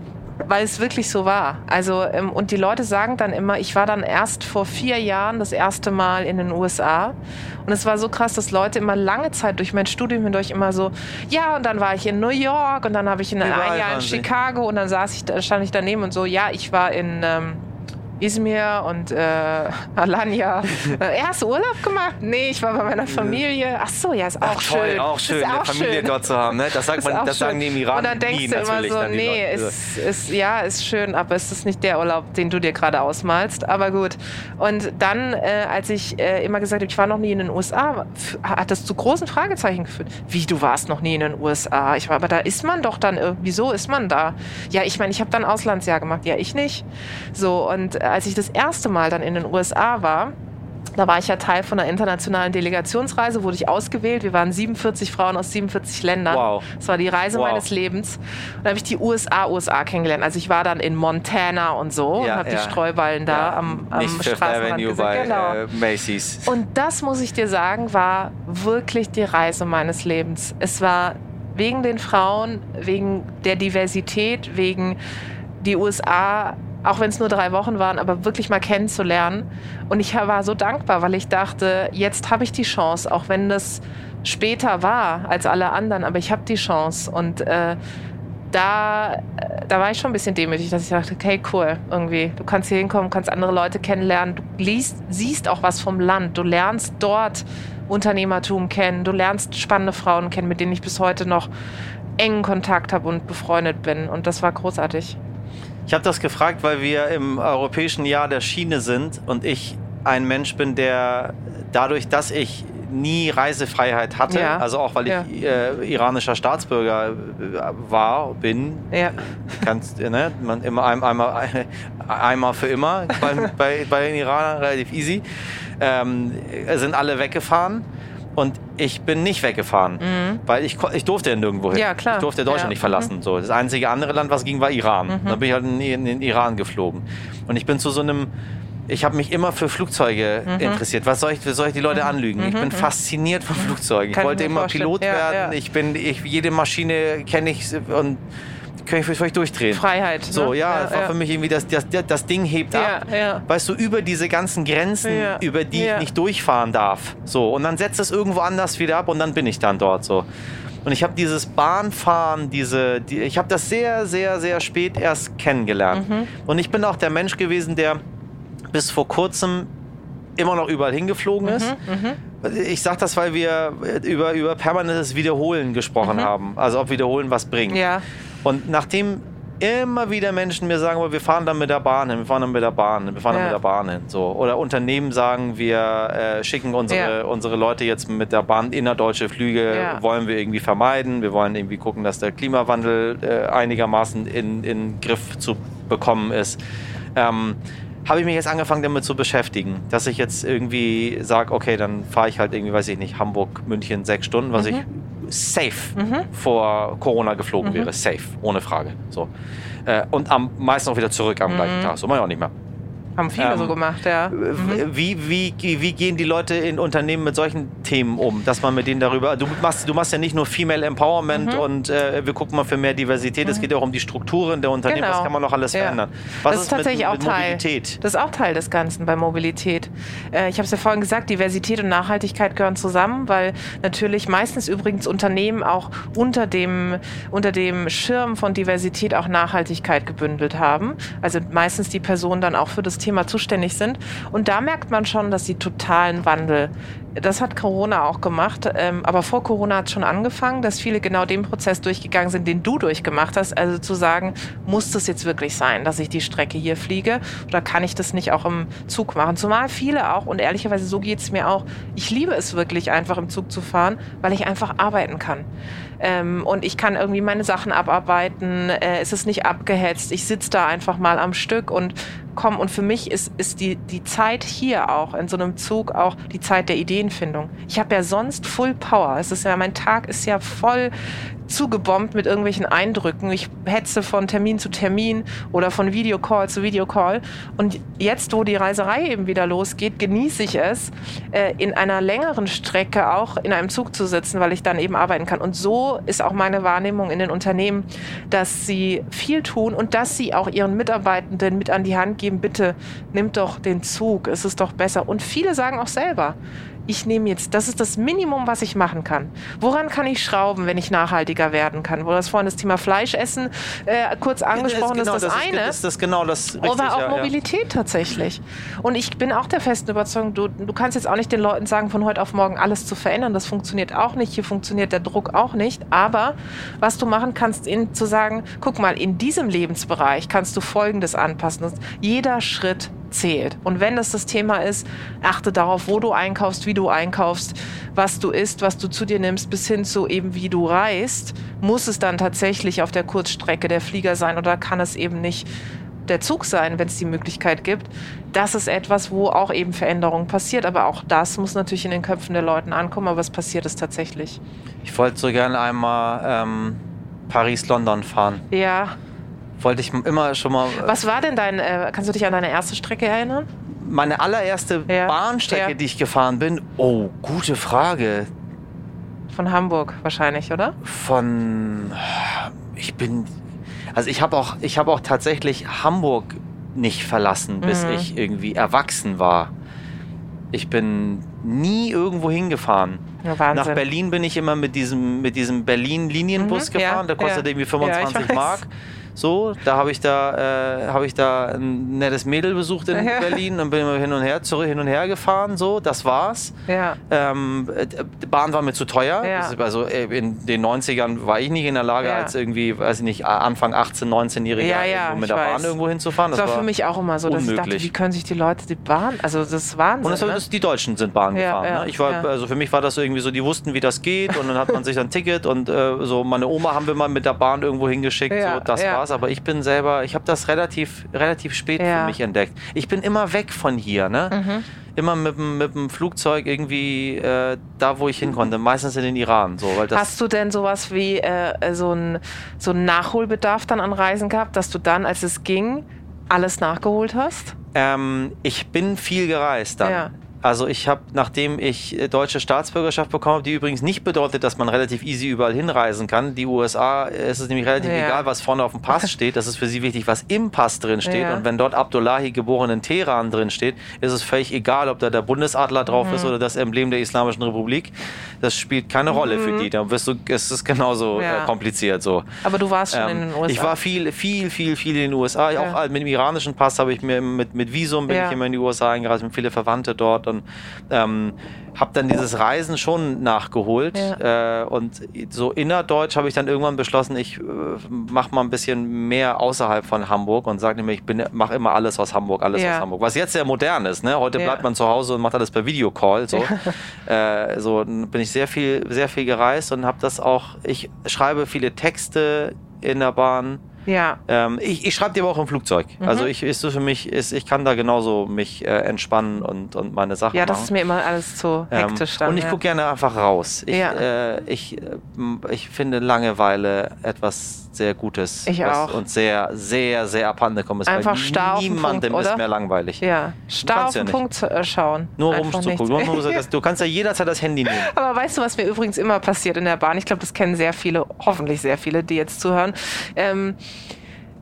S1: weil es wirklich so war. Also, ähm, und die Leute sagen dann immer, ich war dann erst vor vier Jahren das erste Mal in den USA. Und es war so krass, dass Leute immer lange Zeit durch mein Studium hindurch immer so, ja, und dann war ich in New York und dann habe ich in ein Jahr in Chicago und dann saß ich, stand ich daneben und so, ja, ich war in ähm, Izmir und äh, Alanya. Äh, hast du Urlaub gemacht? Nee, ich war bei meiner Familie. Ach so, ja, ist auch Ach, toll, schön.
S2: Auch schön, eine Familie schön. dort zu haben. Ne? Das, sagt man, das sagen die im Iran
S1: Und dann denkst nie, du immer so, nee, ist, ist, ja, ist schön, aber es ist nicht der Urlaub, den du dir gerade ausmalst. Aber gut. Und dann, äh, als ich äh, immer gesagt habe, ich war noch nie in den USA, hat das zu großen Fragezeichen geführt. Wie, du warst noch nie in den USA? Ich war, aber da ist man doch dann, wieso ist man da? Ja, ich meine, ich habe dann Auslandsjahr gemacht. Ja, ich nicht. So, und als ich das erste Mal dann in den USA war, Da war ich ja Teil von einer internationalen Delegationsreise, wurde ich ausgewählt. Wir waren 47 Frauen aus 47 Ländern.
S2: Wow.
S1: Das war die Reise
S2: Wow.
S1: meines Lebens. Und da habe ich die USA, USA kennengelernt. Also ich war dann in Montana und so und
S2: Ja,
S1: habe
S2: ja.
S1: die Streuballen da
S2: Ja,
S1: am, am
S2: nicht
S1: Straßenrand
S2: Avenue
S1: gesehen.
S2: bei
S1: genau.
S2: äh, Macy's.
S1: Und das, muss ich dir sagen, war wirklich die Reise meines Lebens. Es war wegen den Frauen, wegen der Diversität, wegen die USA, auch wenn es nur drei Wochen waren, aber wirklich mal kennenzulernen. Und ich war so dankbar, weil ich dachte, jetzt habe ich die Chance, auch wenn das später war als alle anderen, aber ich habe die Chance. Und äh, da, äh, da war ich schon ein bisschen demütig, dass ich dachte, okay, cool, irgendwie. Du kannst hier hinkommen, kannst andere Leute kennenlernen, du liest, siehst auch was vom Land, du lernst dort Unternehmertum kennen, du lernst spannende Frauen kennen, mit denen ich bis heute noch engen Kontakt habe und befreundet bin. Und das war großartig.
S2: Ich habe das gefragt, weil wir im europäischen Jahr der Schiene sind und ich ein Mensch bin, der dadurch, dass ich nie Reisefreiheit hatte,
S1: Ja.
S2: also auch weil ich
S1: Ja.
S2: äh, iranischer Staatsbürger äh, war, bin,
S1: Ja.
S2: kannst, ne, man immer ein, einmal, einmal für immer bei, bei, bei den Iranern relativ easy, ähm, sind alle weggefahren. Und ich bin nicht weggefahren, weil ich, ich durfte ja nirgendwo hin.
S1: Mhm. Ja, klar.
S2: Ich durfte Deutschland
S1: Ja.
S2: nicht verlassen. So, das einzige andere Land, was ging, war Iran.
S1: Mhm.
S2: Da bin ich halt in, in den Iran geflogen. Und ich bin zu so einem, ich habe mich immer für Flugzeuge
S1: Mhm.
S2: interessiert. Was soll ich, soll ich die Leute anlügen? Ich bin fasziniert von Flugzeugen.
S1: Kann
S2: ich wollte immer
S1: vorstellen.
S2: Pilot
S1: Ja,
S2: werden.
S1: ja.
S2: Ich bin, ich, jede Maschine kenne ich und kann ich für euch durchdrehen.
S1: Freiheit.
S2: So,
S1: ne?
S2: ja, das war für mich irgendwie, das, das, das Ding hebt
S1: Ja,
S2: ab.
S1: ja.
S2: Weißt du, über diese ganzen Grenzen,
S1: Ja,
S2: über die
S1: ja.
S2: ich nicht durchfahren darf. So, und dann setzt es irgendwo anders wieder ab und dann bin ich dann dort so. Und ich habe dieses Bahnfahren, diese, die, ich habe das sehr, sehr, sehr spät erst kennengelernt.
S1: Mhm.
S2: Und ich bin auch der Mensch gewesen, der bis vor kurzem immer noch überall hingeflogen ist.
S1: Mhm,
S2: Ich sage das, weil wir über, über permanentes Wiederholen gesprochen haben. Also ob Wiederholen was bringt.
S1: Mhm. Ja.
S2: Und nachdem immer wieder Menschen mir sagen, wir fahren dann mit der Bahn hin, wir fahren dann mit der Bahn hin, wir fahren dann
S1: Ja.
S2: mit der Bahn hin. So. Oder Unternehmen sagen, wir äh, schicken unsere,
S1: Ja.
S2: unsere Leute jetzt mit der Bahn innerdeutsche Flüge,
S1: Ja.
S2: wollen wir irgendwie vermeiden. Wir wollen irgendwie gucken, dass der Klimawandel äh, einigermaßen in, in Griff zu bekommen ist. Ähm, habe ich mich jetzt angefangen damit zu beschäftigen, dass ich jetzt irgendwie sage, okay, dann fahre ich halt irgendwie, weiß ich nicht, Hamburg, München sechs Stunden, was ich safe vor Corona geflogen wäre, safe, ohne Frage. So. Äh, und am meisten auch wieder zurück am gleichen Tag. So mache ich auch nicht mehr.
S1: Haben viele
S2: Ähm,
S1: so gemacht, ja.
S2: Wie, wie, wie gehen die Leute in Unternehmen mit solchen Themen um, dass man mit denen darüber. Du machst, du machst ja nicht nur Female Empowerment
S1: Mhm.
S2: und äh, wir gucken mal für mehr Diversität. Es geht ja auch um die Strukturen der Unternehmen.
S1: Genau.
S2: Was kann man noch alles
S1: Ja.
S2: verändern? Was
S1: das ist tatsächlich
S2: mit,
S1: auch
S2: mit
S1: Teil.
S2: Mobilität?
S1: Das ist auch Teil des Ganzen bei Mobilität. Äh, ich habe es ja vorhin gesagt, Diversität und Nachhaltigkeit gehören zusammen, weil natürlich meistens übrigens Unternehmen auch unter dem, unter dem Schirm von Diversität auch Nachhaltigkeit gebündelt haben. Also meistens die Personen dann auch für das Thema zuständig sind. Und da merkt man schon, dass sie totalen Wandel das hat Corona auch gemacht, ähm, aber vor Corona hat schon angefangen, dass viele genau den Prozess durchgegangen sind, den du durchgemacht hast. Also zu sagen, muss das jetzt wirklich sein, dass ich die Strecke hier fliege oder kann ich das nicht auch im Zug machen? Zumal viele auch, und ehrlicherweise so geht es mir auch, ich liebe es wirklich einfach im Zug zu fahren, weil ich einfach arbeiten kann. Ähm, und ich kann irgendwie meine Sachen abarbeiten, äh, es ist nicht abgehetzt, ich sitze da einfach mal am Stück und komm. Und für mich ist, ist die, die Zeit hier auch in so einem Zug auch die Zeit der Ideenfindung. Ich habe ja sonst Full Power. Es ist ja, mein Tag ist ja voll zugebombt mit irgendwelchen Eindrücken. Ich hetze von Termin zu Termin oder von Videocall zu Videocall. Und jetzt, wo die Reiserei eben wieder losgeht, genieße ich es, äh, in einer längeren Strecke auch in einem Zug zu sitzen, weil ich dann eben arbeiten kann. Und so ist auch meine Wahrnehmung in den Unternehmen, dass sie viel tun und dass sie auch ihren Mitarbeitenden mit an die Hand geben, bitte nimmt doch den Zug, es ist doch besser. Und viele sagen auch selber, ich nehme jetzt, das ist das Minimum, was ich machen kann. Woran kann ich schrauben, wenn ich nachhaltiger werden kann? Wo das vorhin das Thema Fleischessen äh, kurz angesprochen ist,
S2: genau,
S1: das,
S2: das
S1: eine.
S2: Ist, das ist genau das richtig,
S1: Aber auch
S2: ja, ja.
S1: Mobilität tatsächlich. Und ich bin auch der festen Überzeugung, du, du kannst jetzt auch nicht den Leuten sagen, von heute auf morgen alles zu verändern. Das funktioniert auch nicht. Hier funktioniert der Druck auch nicht. Aber was du machen kannst, ihnen zu sagen, guck mal, in diesem Lebensbereich kannst du Folgendes anpassen. Jeder Schritt zählt. Und wenn das das Thema ist, achte darauf, wo du einkaufst, wie du einkaufst, was du isst, was du zu dir nimmst, bis hin zu eben wie du reist, muss es dann tatsächlich auf der Kurzstrecke der Flieger sein oder kann es eben nicht der Zug sein, wenn es die Möglichkeit gibt. Das ist etwas, wo auch eben Veränderung passiert. Aber auch das muss natürlich in den Köpfen der Leuten ankommen. Aber es passiert es tatsächlich.
S2: Ich wollte so gerne einmal ähm, Paris-London fahren.
S1: Ja.
S2: Wollte ich immer schon mal.
S1: Was war denn dein, äh, kannst du dich an deine erste Strecke erinnern?
S2: Meine allererste
S1: Ja.
S2: Bahnstrecke,
S1: Ja.
S2: die ich gefahren bin. Oh, gute Frage.
S1: Von Hamburg wahrscheinlich, oder?
S2: Von. Ich bin. Also ich habe auch, ich habe auch tatsächlich Hamburg nicht verlassen, bis
S1: Mhm.
S2: ich irgendwie erwachsen war. Ich bin nie irgendwo hingefahren.
S1: Ja, Wahnsinn.
S2: Nach Berlin bin ich immer mit diesem, mit diesem Berlin-Linienbus
S1: Mhm,
S2: gefahren. Der kostet irgendwie
S1: Ja,
S2: 25
S1: ich weiß.
S2: Mark. So, da habe ich da, äh, habe ich da ein nettes Mädel besucht in
S1: Ja.
S2: Berlin und bin immer hin und her, zurück, hin und her gefahren. So, das war's.
S1: Ja.
S2: Ähm, äh, die Bahn war mir zu teuer.
S1: Ja.
S2: Das Also äh, in den 90ern war ich nicht in der Lage, als irgendwie, weiß ich nicht, Anfang 18, 19-Jähriger
S1: Ja, ja,
S2: irgendwo mit der
S1: weiß.
S2: Bahn irgendwo hinzufahren.
S1: Das war für mich auch immer so, dass ich dachte,
S2: unmöglich.
S1: wie können sich die Leute die Bahn, also das ist Wahnsinn.
S2: Und das,
S1: ne?
S2: das, die Deutschen sind Bahn gefahren. ne? Ich war, also für mich war das irgendwie so, die wussten, wie das geht und dann hat man sich ein Ticket und äh, so meine Oma haben wir mal mit der Bahn irgendwo hingeschickt. So, das
S1: ja.
S2: War's. Aber ich bin selber, ich habe das relativ, relativ spät
S1: Ja.
S2: für mich entdeckt. Ich bin immer weg von hier, ne?
S1: Mhm.
S2: Immer mit, dem- mit dem Flugzeug irgendwie äh, da, wo ich hin konnte. Meistens in den Iran. So, weil das,
S1: Hast du denn sowas wie äh, so einen so einen Nachholbedarf dann an Reisen gehabt, dass du dann, als es ging, alles nachgeholt hast?
S2: Ähm, ich bin viel gereist dann.
S1: Ja.
S2: Also ich habe, nachdem ich äh, deutsche Staatsbürgerschaft bekommen habe, die übrigens nicht bedeutet, dass man relativ easy überall hinreisen kann. Die USA äh, ist es nämlich relativ
S1: Ja.
S2: egal, was vorne auf dem Pass steht. Das ist für sie wichtig, was im Pass drin steht.
S1: Ja.
S2: Und wenn dort Abdullahi geboren in Teheran drin steht, ist es völlig egal, ob da der Bundesadler drauf
S1: Mhm.
S2: ist oder das Emblem der Islamischen Republik. Das spielt keine Rolle für die. Da wirst du, es ist genauso
S1: Mhm. Ja.
S2: äh, kompliziert so.
S1: Aber du warst schon
S2: Ähm,
S1: in den USA.
S2: Ich war viel, viel, viel, viel in den USA. Auch mit dem iranischen Pass habe ich mir mit, mit Visum bin ich immer in die USA eingereist, mit viele Verwandte dort und ähm, habe dann dieses Reisen schon nachgeholt. Äh, und so innerdeutsch habe ich dann irgendwann beschlossen, ich äh, mache mal ein bisschen mehr außerhalb von Hamburg und sage nämlich, ich mache immer alles aus Hamburg, alles
S1: Ja.
S2: aus Hamburg. Was jetzt sehr modern ist. Ne? Heute
S1: Ja.
S2: bleibt man zu Hause und macht alles per Videocall. So, äh, so bin ich sehr viel, sehr viel gereist und habe das auch. Ich schreibe viele Texte in der Bahn.
S1: Ja.
S2: Ähm, ich ich schreibe die aber auch im Flugzeug.
S1: Mhm.
S2: Also ich ist so für mich, ist, ich kann da genauso mich äh, entspannen und, und meine Sachen
S1: ja, das
S2: machen.
S1: ist mir immer alles zu
S2: Ähm,
S1: hektisch dann.
S2: und ich
S1: ja.
S2: gucke gerne einfach raus. Ich,
S1: Ja.
S2: äh, ich, äh, ich finde Langeweile etwas sehr Gutes.
S1: Ich
S2: was
S1: auch.
S2: Und sehr, sehr, sehr abhanden gekommen ist.
S1: Einfach starr
S2: niemandem
S1: Punkt,
S2: ist mehr langweilig.
S1: Ja, starr auf
S2: ja
S1: den
S2: nicht.
S1: Punkt zu, äh, schauen.
S2: Nur rumzugucken. du kannst ja jederzeit das Handy nehmen.
S1: Aber weißt du, was mir übrigens immer passiert in der Bahn? Ich glaube, das kennen sehr viele, hoffentlich sehr viele, die jetzt zuhören. Ähm,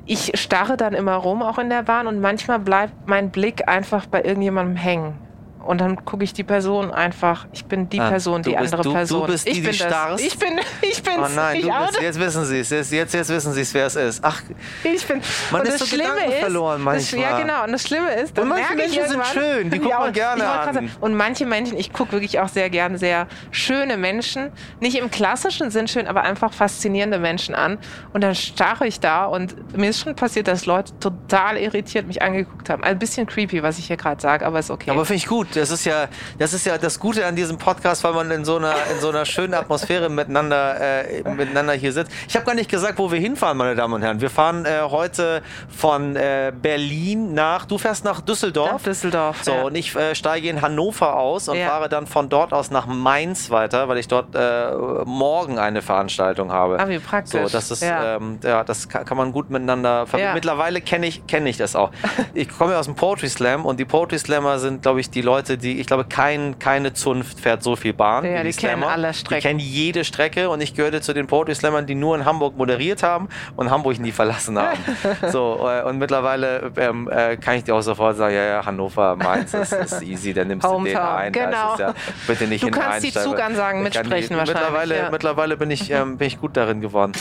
S1: ich starre dann immer rum, auch in der Bahn, und manchmal bleibt mein Blick einfach bei irgendjemandem hängen. Und dann gucke ich die Person einfach. Ich bin die
S2: Ah,
S1: Person,
S2: du
S1: die
S2: bist-
S1: andere
S2: du- du
S1: Person.
S2: bist die,
S1: ich
S2: die
S1: bin das.
S2: starrst?
S1: Ich bin, ich bin's.
S2: Oh nein,
S1: ich,
S2: du bist, jetzt wissen sie es. Jetzt, jetzt, jetzt wissen sie es, wer es ist. Ach,
S1: ich bin.
S2: Man
S1: und
S2: ist
S1: das
S2: so
S1: Schlimme
S2: Gedanken
S1: ist,
S2: verloren
S1: Das, ja,
S2: manchmal.
S1: genau. Und das Schlimme ist,
S2: Und manche Menschen sind schön, die guckt
S1: Ja,
S2: man gerne an.
S1: Und manche Menschen, ich gucke wirklich auch sehr gerne sehr schöne Menschen, nicht im klassischen Sinn schön, aber einfach faszinierende Menschen an. Und dann starre ich da und mir ist schon passiert, dass Leute total irritiert mich angeguckt haben. Ein bisschen creepy, was ich hier gerade sage, aber ist okay.
S2: Aber finde ich gut. Das ist ja, das ist ja das Gute an diesem Podcast, weil man in so einer, in so einer schönen Atmosphäre miteinander, äh, miteinander hier sitzt. Ich habe gar nicht gesagt, wo wir hinfahren, meine Damen und Herren. Wir fahren äh, heute von äh, Berlin nach. Du fährst nach Düsseldorf.
S1: Nach Düsseldorf,
S2: So
S1: ja.
S2: und ich äh, steige in Hannover aus und
S1: Ja.
S2: fahre dann von dort aus nach Mainz weiter, weil ich dort äh, morgen eine Veranstaltung habe.
S1: Ah, wie praktisch.
S2: So, das ist,
S1: Ja.
S2: ähm, ja, das kann, kann man gut miteinander verbinden. Mittlerweile kenne ich, kenne ich das auch. Ich komme ja aus dem Poetry Slam und die Poetry Slammer sind, glaube ich, die Leute, die, ich glaube, kein, keine Zunft fährt so viel Bahn.
S1: Ja,
S2: wie
S1: die kennen
S2: Slammer.
S1: alle Strecken.
S2: Die kennen jede Strecke und ich gehörte zu den Poetry Slammern, die nur in Hamburg moderiert haben und Hamburg nie verlassen haben. so, äh, und mittlerweile ähm, äh, kann ich dir auch sofort sagen, ja, ja, Hannover, Mainz, das ist easy, dann nimmst du den ein.
S1: Genau.
S2: ist ja, bitte nicht
S1: Du kannst die. Zugansagen
S2: kann die-
S1: mitsprechen wahrscheinlich,
S2: Mittlerweile,
S1: ja.
S2: mittlerweile bin, ich, ähm, bin ich gut darin geworden.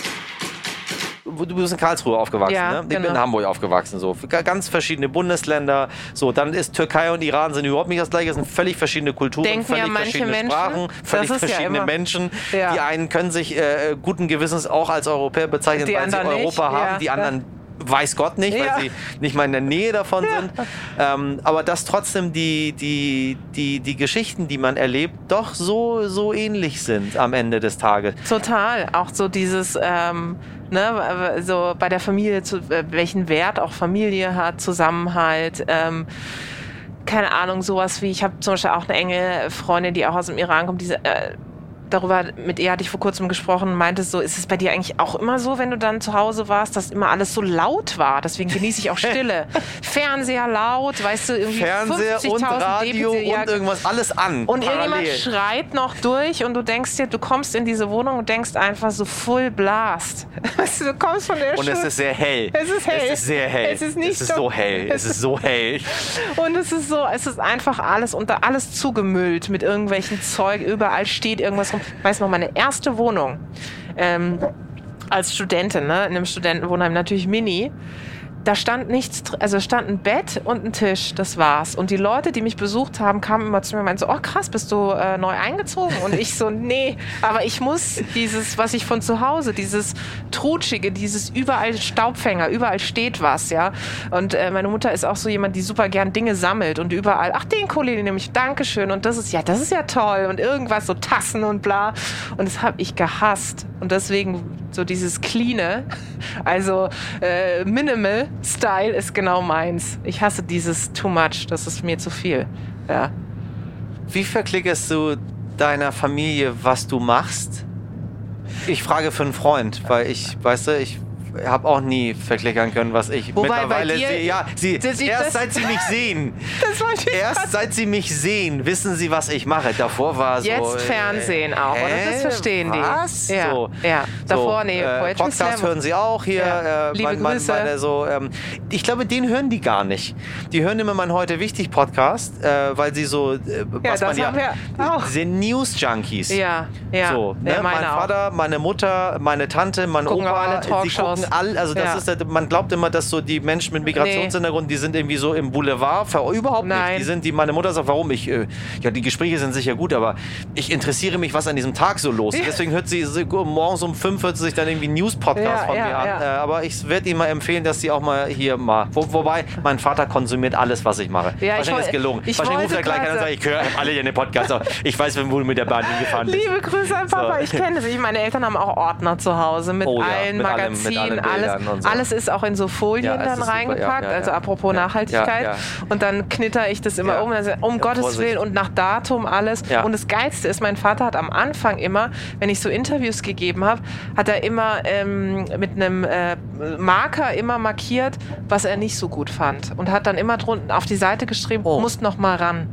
S2: Du bist in Karlsruhe aufgewachsen,
S1: Ja,
S2: ne? Ich bin
S1: genau.
S2: in Hamburg aufgewachsen, so. Ga- Ganz verschiedene Bundesländer. So, dann ist Türkei und Iran sind überhaupt nicht das gleiche, es sind völlig verschiedene Kulturen,
S1: Denken ja
S2: völlig
S1: manche
S2: verschiedene
S1: Menschen.
S2: Sprachen, völlig
S1: ja
S2: verschiedene
S1: immer-
S2: Menschen.
S1: Ja.
S2: Die einen können sich äh, guten Gewissens auch als Europäer bezeichnen,
S1: Die
S2: weil sie Europa
S1: nicht,
S2: haben,
S1: ja,
S2: die
S1: ja.
S2: anderen weiß Gott nicht,
S1: Ja.
S2: weil sie nicht mal in der Nähe davon sind. Ähm, aber dass trotzdem die, die, die, die Geschichten, die man erlebt, doch so, so ähnlich sind am Ende des Tages.
S1: Total. Auch so dieses, ähm, ne, so bei der Familie, zu, welchen Wert auch Familie hat, Zusammenhalt. Ähm, keine Ahnung, sowas wie, ich habe zum Beispiel auch eine enge Freundin, die auch aus dem Iran kommt, diese. Äh, Darüber, mit ihr hatte ich vor kurzem gesprochen, meinte so, ist es bei dir eigentlich auch immer so, wenn du dann zu Hause warst, dass immer alles so laut war? Deswegen genieße ich auch Stille. Fernseher laut, weißt du, irgendwie
S2: Fernseher
S1: 50.000
S2: und Radio
S1: Dezibel,
S2: und irgendwas, alles an.
S1: und irgendjemand
S2: parallel.
S1: schreit noch durch und du denkst dir, du kommst in diese Wohnung und denkst einfach so full blast. Du, kommst von der
S2: Und es
S1: Schule
S2: ist sehr hell.
S1: Es ist hell.
S2: Es ist sehr hell.
S1: Es ist nicht
S2: es ist
S1: so-
S2: so hell. Es ist so hell.
S1: und es ist so, es ist einfach alles unter alles zugemüllt mit irgendwelchen Zeug. Überall steht irgendwas rum. Ich weiß noch, meine erste Wohnung ähm, als Studentin, ne, in einem Studentenwohnheim, natürlich Mini. Da stand nichts, also stand ein Bett und ein Tisch, das war's. Und die Leute, die mich besucht haben, kamen immer zu mir und meinten so, oh krass, bist du äh, neu eingezogen? Und ich so, nee, aber ich muss dieses, was ich von zu Hause, dieses Trutschige, dieses überall Staubfänger, überall steht was, ja. Und äh, meine Mutter ist auch so jemand, die super gern Dinge sammelt und überall, ach, den Kollegen nehme ich, Dankeschön. Und das ist, ja, das ist ja toll. Und irgendwas, so Tassen und bla. Und das habe ich gehasst. Und deswegen so dieses Cleane, also äh, Minimal Style ist genau meins. Ich hasse dieses Too Much, das ist mir zu viel. Ja.
S2: Wie verklickerst du deiner Familie, was du machst? Ich frage für einen Freund, weil ich, weißt du, ich habe auch nie verklickern können, was ich
S1: Wobei bei
S2: mittlerweile sehe. Ja, sie, erst seit sie mich sehen,
S1: Das wollte ich
S2: erst seit sie mich sehen, wissen sie, was ich mache. Davor war so.
S1: Jetzt
S2: äh,
S1: Fernsehen auch, oder? Das verstehen die.
S2: was?
S1: Ja,
S2: So.
S1: ja. Davor, nee,
S2: äh, Podcast
S1: Slam.
S2: hören sie auch hier.
S1: Ja.
S2: Äh,
S1: Liebe
S2: mein, mein,
S1: Grüße.
S2: meine, so, ähm, ich glaube, den hören die gar nicht. Die hören immer meinen Heute Wichtig Podcast, äh, weil sie so, äh, was
S1: das
S2: man ja,
S1: auch.
S2: sie sind News-Junkies.
S1: Ja, ja.
S2: So, ne? mein. Vater, meine Mutter, meine Tante, mein
S1: Gucken
S2: Opa,
S1: alle
S2: sie
S1: Talkshows.
S2: Gucken all, also das
S1: Ja.
S2: ist, halt- man glaubt immer, dass so die Menschen mit Migrationshintergrund, die sind irgendwie so im Boulevard, überhaupt
S1: Nein.
S2: nicht. Die sind, die, meine Mutter sagt, warum ich, äh, ja, die Gespräche sind sicher gut, aber ich interessiere mich, was an diesem Tag so los ist. Deswegen hört sie, sie morgens um fünf hört sie sich dann irgendwie einen News-Podcast
S1: Ja,
S2: von mir an. Äh, aber ich werde Ihnen mal empfehlen, dass sie auch mal hier mal, wo, wobei, mein Vater konsumiert alles, was ich mache.
S1: Ja, ich
S2: Wahrscheinlich ist gelogen.
S1: ich
S2: Wahrscheinlich ruft er gleich an und sagt, ich höre alle in den Podcast, ich weiß, wo du mit der Bahn hingefahren bist.
S1: Liebe Grüße an Papa,
S2: So.
S1: ich kenne. Ich, meine Eltern haben auch Ordner zu Hause mit
S2: Oh
S1: allen
S2: mit allem-
S1: Magazinen,
S2: allen Bildern
S1: alles.
S2: so.
S1: Alles ist auch in so Folien
S2: Ja,
S1: dann reingepackt,
S2: ja,
S1: also apropos Nachhaltigkeit. Und dann knitter ich das immer um, also um Gottes
S2: Vorsicht.
S1: Willen und nach Datum alles. Und das Geilste ist, mein Vater hat am Anfang immer, wenn ich so Interviews gegeben habe, hat er immer ähm, mit einem äh, Marker immer markiert, was er nicht so gut fand. Und hat dann immer drunten auf die Seite geschrieben,
S2: Oh.
S1: musst noch mal ran.